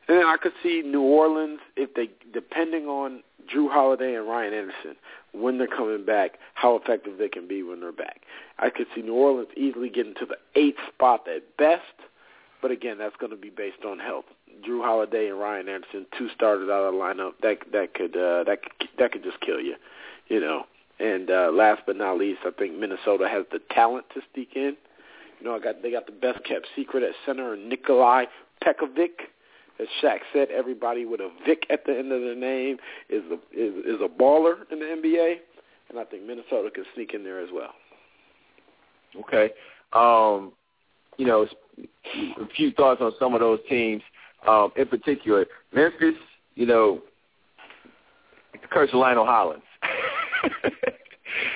And then I could see New Orleans if they, depending on Jrue Holiday and Ryan Anderson, when they're coming back, how effective they can be when they're back. I could see New Orleans easily getting to the eighth spot at best, but again, that's going to be based on health. Jrue Holiday and Ryan Anderson, two starters out of the lineup, that that could uh, that could, that could just kill you, you know. And uh, last but not least, I think Minnesota has the talent to sneak in. You know, I got they got the best kept secret at center, Nikolai Pekovic. As Shaq said, everybody with a Vic at the end of their name is a is, is a baller in the NBA, and I think Minnesota can sneak in there as well. Okay. Um, you know, a few thoughts on some of those teams. Um, in particular, Memphis, you know, curse Lionel Hollins.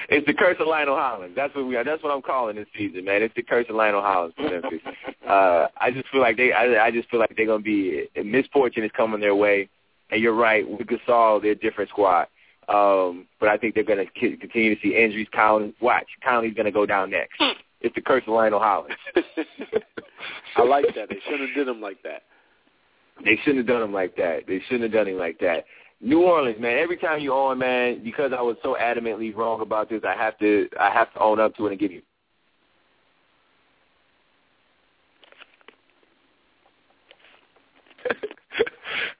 it's the curse of Lionel Hollins. That's what we are. That's what I'm calling this season, man. It's the curse of Lionel Hollins for Memphis. uh, I just feel like they. I, I just feel like they're gonna be misfortune is coming their way. And you're right, with Gasol, they're a different squad. Um, but I think they're going to continue to see injuries. Conley, watch, Conley's going to go down next. It's the curse of Lionel Hollins. I like that. They shouldn't have did him like that. They shouldn't have done him like that. They shouldn't have done him like that. New Orleans, man. Every time you on, man, because I was so adamantly wrong about this, I have to, I have to own up to it and give you.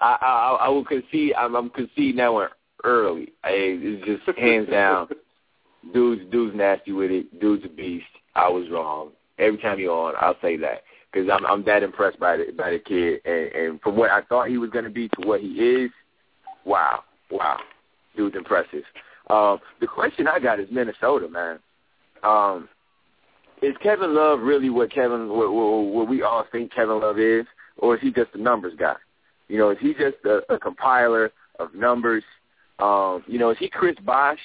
I, I, I will concede. I'm, I'm conceding that one early. I, it's just hands down. Dude's, dude's nasty with it. Dude's a beast. I was wrong. Every time you're on, I'll say that because I'm, I'm that impressed by the by the kid, and, and from what I thought he was going to be to what he is, wow, wow, dude's impressive. Um, the question I got is Minnesota, man. Um, is Kevin Love really what Kevin what, what, what we all think Kevin Love is, or is he just a numbers guy? You know, is he just a, a compiler of numbers? Um, you know, is he Chris Bosh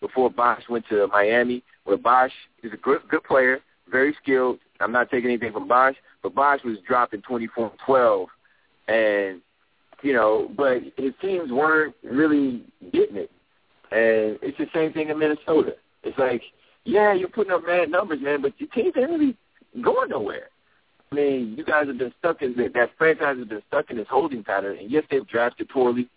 before Bosh went to Miami, where Bosh is a good good player, very skilled. I'm not taking anything from Bosh, but Bosh was dropped in 24 12, and you know, but his teams weren't really getting it. And it's the same thing in Minnesota. It's like, yeah, you're putting up mad numbers, man, but your teams ain't really going nowhere. I mean, you guys have been stuck in that. That franchise has been stuck in this holding pattern. And yes, they've drafted poorly.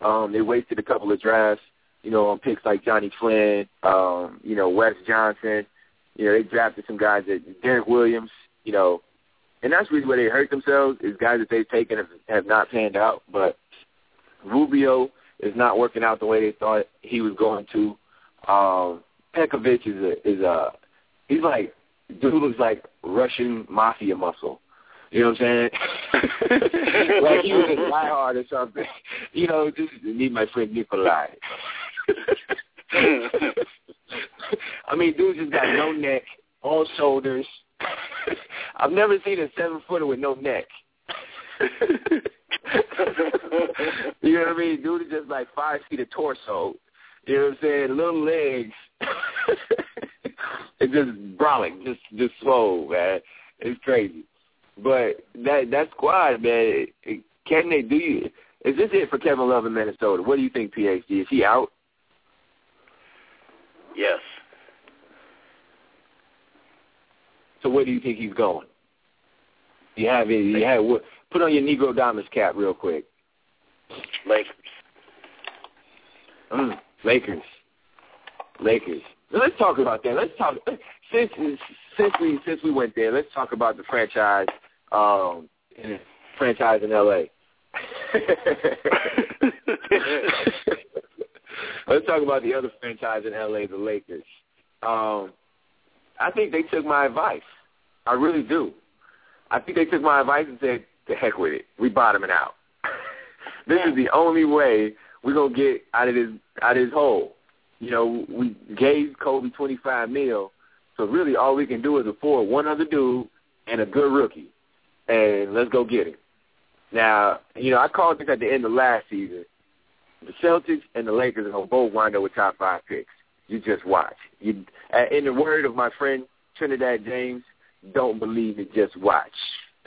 Um, they wasted a couple of drafts, you know, on picks like Johnny Flynn, um, you know, Wes Johnson. You know, they drafted some guys that Derrick Williams, you know, and that's really where they hurt themselves is guys that they've taken have, have not panned out. But Rubio is not working out the way they thought he was going to. Um, Pekovic is a is a he's like dude looks like Russian mafia muscle. You know what I'm saying? like he was a diehard or something. You know, just need my friend Nikolai. I mean, dude just got no neck, all shoulders. I've never seen a seven footer with no neck. you know what I mean? Dude is just like five feet of torso. You know what I'm saying? Little legs. it's just brawling, just just slow, man. It's crazy. But that that squad, man, can they do you? Is this it for Kevin Love in Minnesota? What do you think, PhD? Is he out? Yes. So where do you think he's going? You have it. You have what? Put on your Negro Diamonds cap real quick. Lakers. Mm, Lakers. Lakers. Now let's talk about that. Let's talk since since we since we went there. Let's talk about the franchise, um, franchise in L.A. let's talk about the other franchise in L.A., the Lakers. Um, I think they took my advice. I really do. I think they took my advice and said, "To heck with it. We bottoming out. this is the only way we're gonna get out of this out of this hole." You know, we gave Kobe twenty five mil, so really all we can do is afford one other dude and a good rookie, and let's go get him. Now, you know, I called this at the end of last season. The Celtics and the Lakers are gonna both wind up with top five picks. You just watch. You, in the word of my friend Trinidad James, don't believe it, just watch.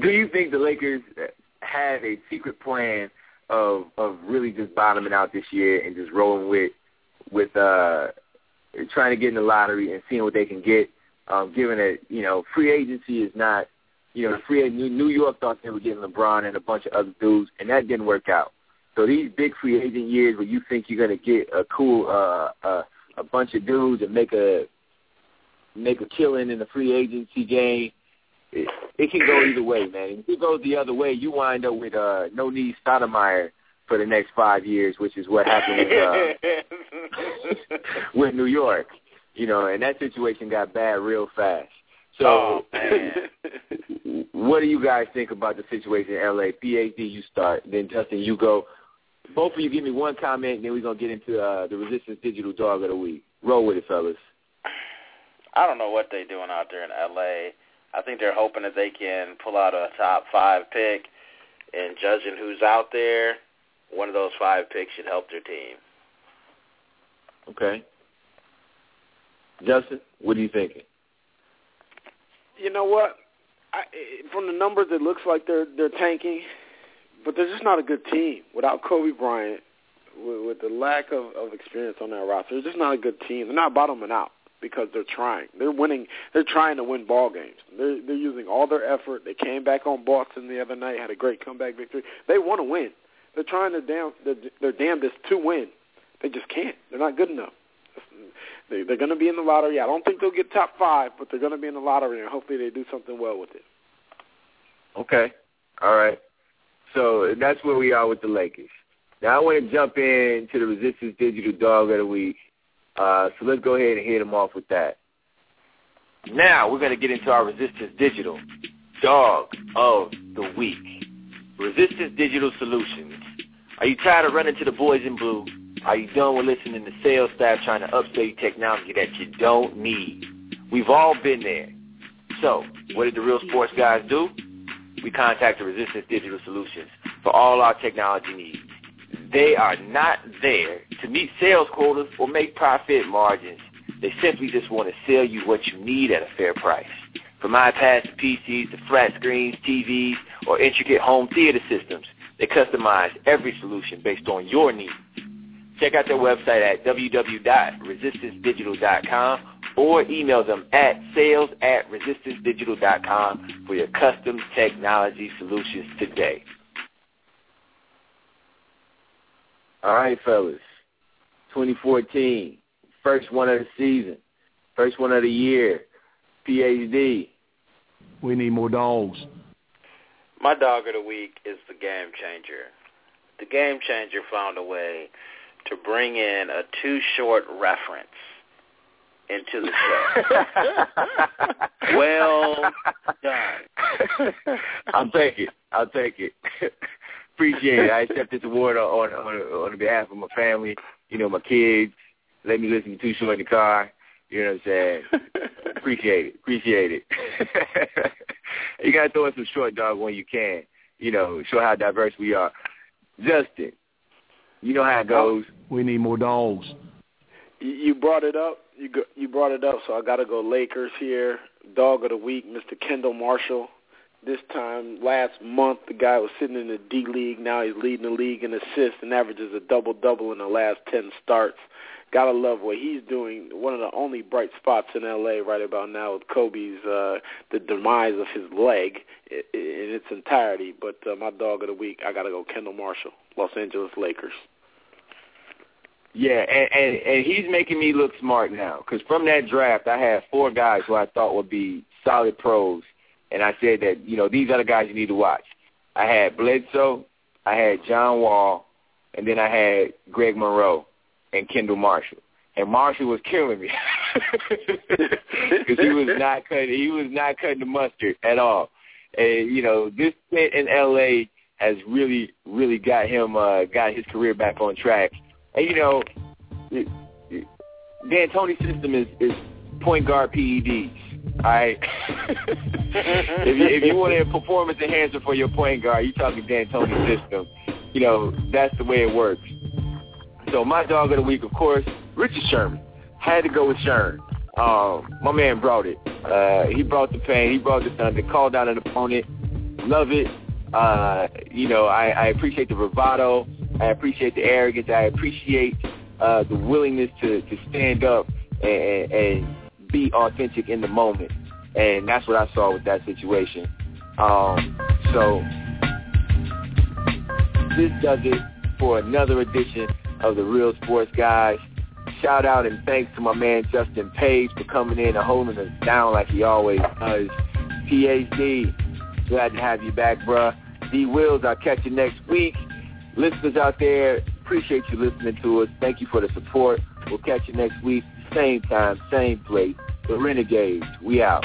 Do you think the Lakers had a secret plan of of really just bottoming out this year and just rolling with with uh trying to get in the lottery and seeing what they can get Um, given that you know free agency is not, you know, the free New York thought they were getting LeBron and a bunch of other dudes, and that didn't work out. So these big free agent years where you think you're gonna get a cool uh, uh, a bunch of dudes and make a make a killing in the free agency game, it, it can go either way, man. If it goes the other way, you wind up with uh, no need Stoudemire for the next five years, which is what happened with uh, with New York. You know, and that situation got bad real fast. So, oh, what do you guys think about the situation in LA? PhD, you start. Then Justin, you go. Both of you give me one comment, and then we're gonna get into uh, the Resistance Digital Dog of the Week. Roll with it, fellas. I don't know what they're doing out there in LA. I think they're hoping that they can pull out a top five pick. And judging who's out there, one of those five picks should help their team. Okay. Justin, what are you thinking? You know what? I, from the numbers, it looks like they're they're tanking, but they're just not a good team without Kobe Bryant. With, with the lack of, of experience on that roster, they're just not a good team. They're not bottoming out because they're trying. They're winning. They're trying to win ball games. They're they're using all their effort. They came back on Boston the other night, had a great comeback victory. They want to win. They're trying their damn They're damnedest to win. They just can't. They're not good enough. They, they're going to be in the lottery. I don't think they'll get top five, but they're going to be in the lottery, and hopefully they do something well with it. Okay. All right. So that's where we are with the Lakers. Now I want to jump into the Resistance Digital Dog of the Week. Uh, so let's go ahead and hit them off with that. Now we're going to get into our Resistance Digital Dog of the Week. Resistance Digital Solutions. Are you tired of running to the boys in blue? Are you done with listening to sales staff trying to upsell you technology that you don't need? We've all been there. So, what did the real sports guys do? We contacted Resistance Digital Solutions for all our technology needs. They are not there to meet sales quotas or make profit margins. They simply just want to sell you what you need at a fair price. From iPads to PCs to flat screens, TVs, or intricate home theater systems, they customize every solution based on your needs. Check out their website at www.resistancedigital.com or email them at sales at resistancedigital.com for your custom technology solutions today. All right, fellas. 2014, first one of the season, first one of the year, PhD. We need more dogs. My dog of the week is the game changer. The game changer found a way to bring in a Too Short reference into the show. well done. I'll take it. I'll take it. Appreciate it. I accept this award on, on on behalf of my family. You know, my kids. Let me listen to Too Short in the car. You know what I'm saying? Appreciate it. Appreciate it. you gotta throw in some short dog when you can. You know, show how diverse we are. Justin, you know how it oh, goes. We need more dogs. You brought it up. You go, you brought it up, so I got to go Lakers here. Dog of the week, Mr. Kendall Marshall. This time last month, the guy was sitting in the D League. Now he's leading the league in assists and averages a double double in the last ten starts. Gotta love what he's doing. One of the only bright spots in LA right about now with Kobe's uh, the demise of his leg in, its entirety. But uh, my dog of the week, I gotta go Kendall Marshall, Los Angeles Lakers. Yeah, and, and and he's making me look smart now because from that draft, I had four guys who I thought would be solid pros, and I said that you know these are the guys you need to watch. I had Bledsoe, I had John Wall, and then I had Greg Monroe and Kendall Marshall. And Marshall was killing me because he was not cutting. He was not cutting the mustard at all. And you know, this stint in L.A. has really, really got him, uh, got his career back on track. And you know, it, D'Antoni's system is is point guard PEDs. All right. if you if you want a performance enhancer for your point guard, you're talking D'Antoni's system. You know, that's the way it works. So my dog of the week, of course, Richard Sherman. Had to go with Sherman. Um, my man brought it. Uh, he brought the pain. He brought the thunder. Called out an opponent. Love it. Uh, you know, I, I appreciate the bravado. I appreciate the arrogance. I appreciate uh, the willingness to, to stand up and, and be authentic in the moment. And that's what I saw with that situation. Um, so this does it for another edition of the Real Sports Guys. Shout out and thanks to my man Justin Page for coming in and holding us down like he always does. PhD, glad to have you back, bruh. D Wills, I'll catch you next week. Listeners out there, appreciate you listening to us. Thank you for the support. We'll catch you next week, same time, same place. The Renegades, we out.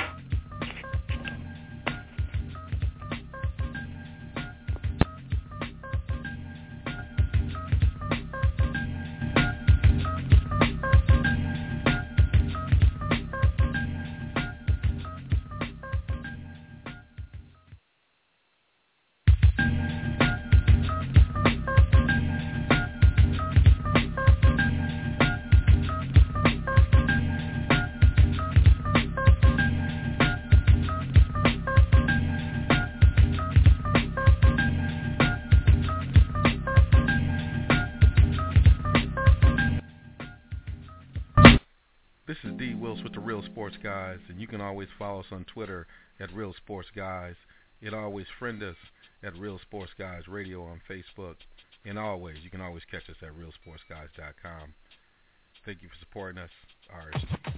Guys, and you can always follow us on Twitter at Real Sports Guys. And always friend us at Real Sports Guys Radio on Facebook. And always, you can always catch us at RealSportsGuys.com. Thank you for supporting us. RSG.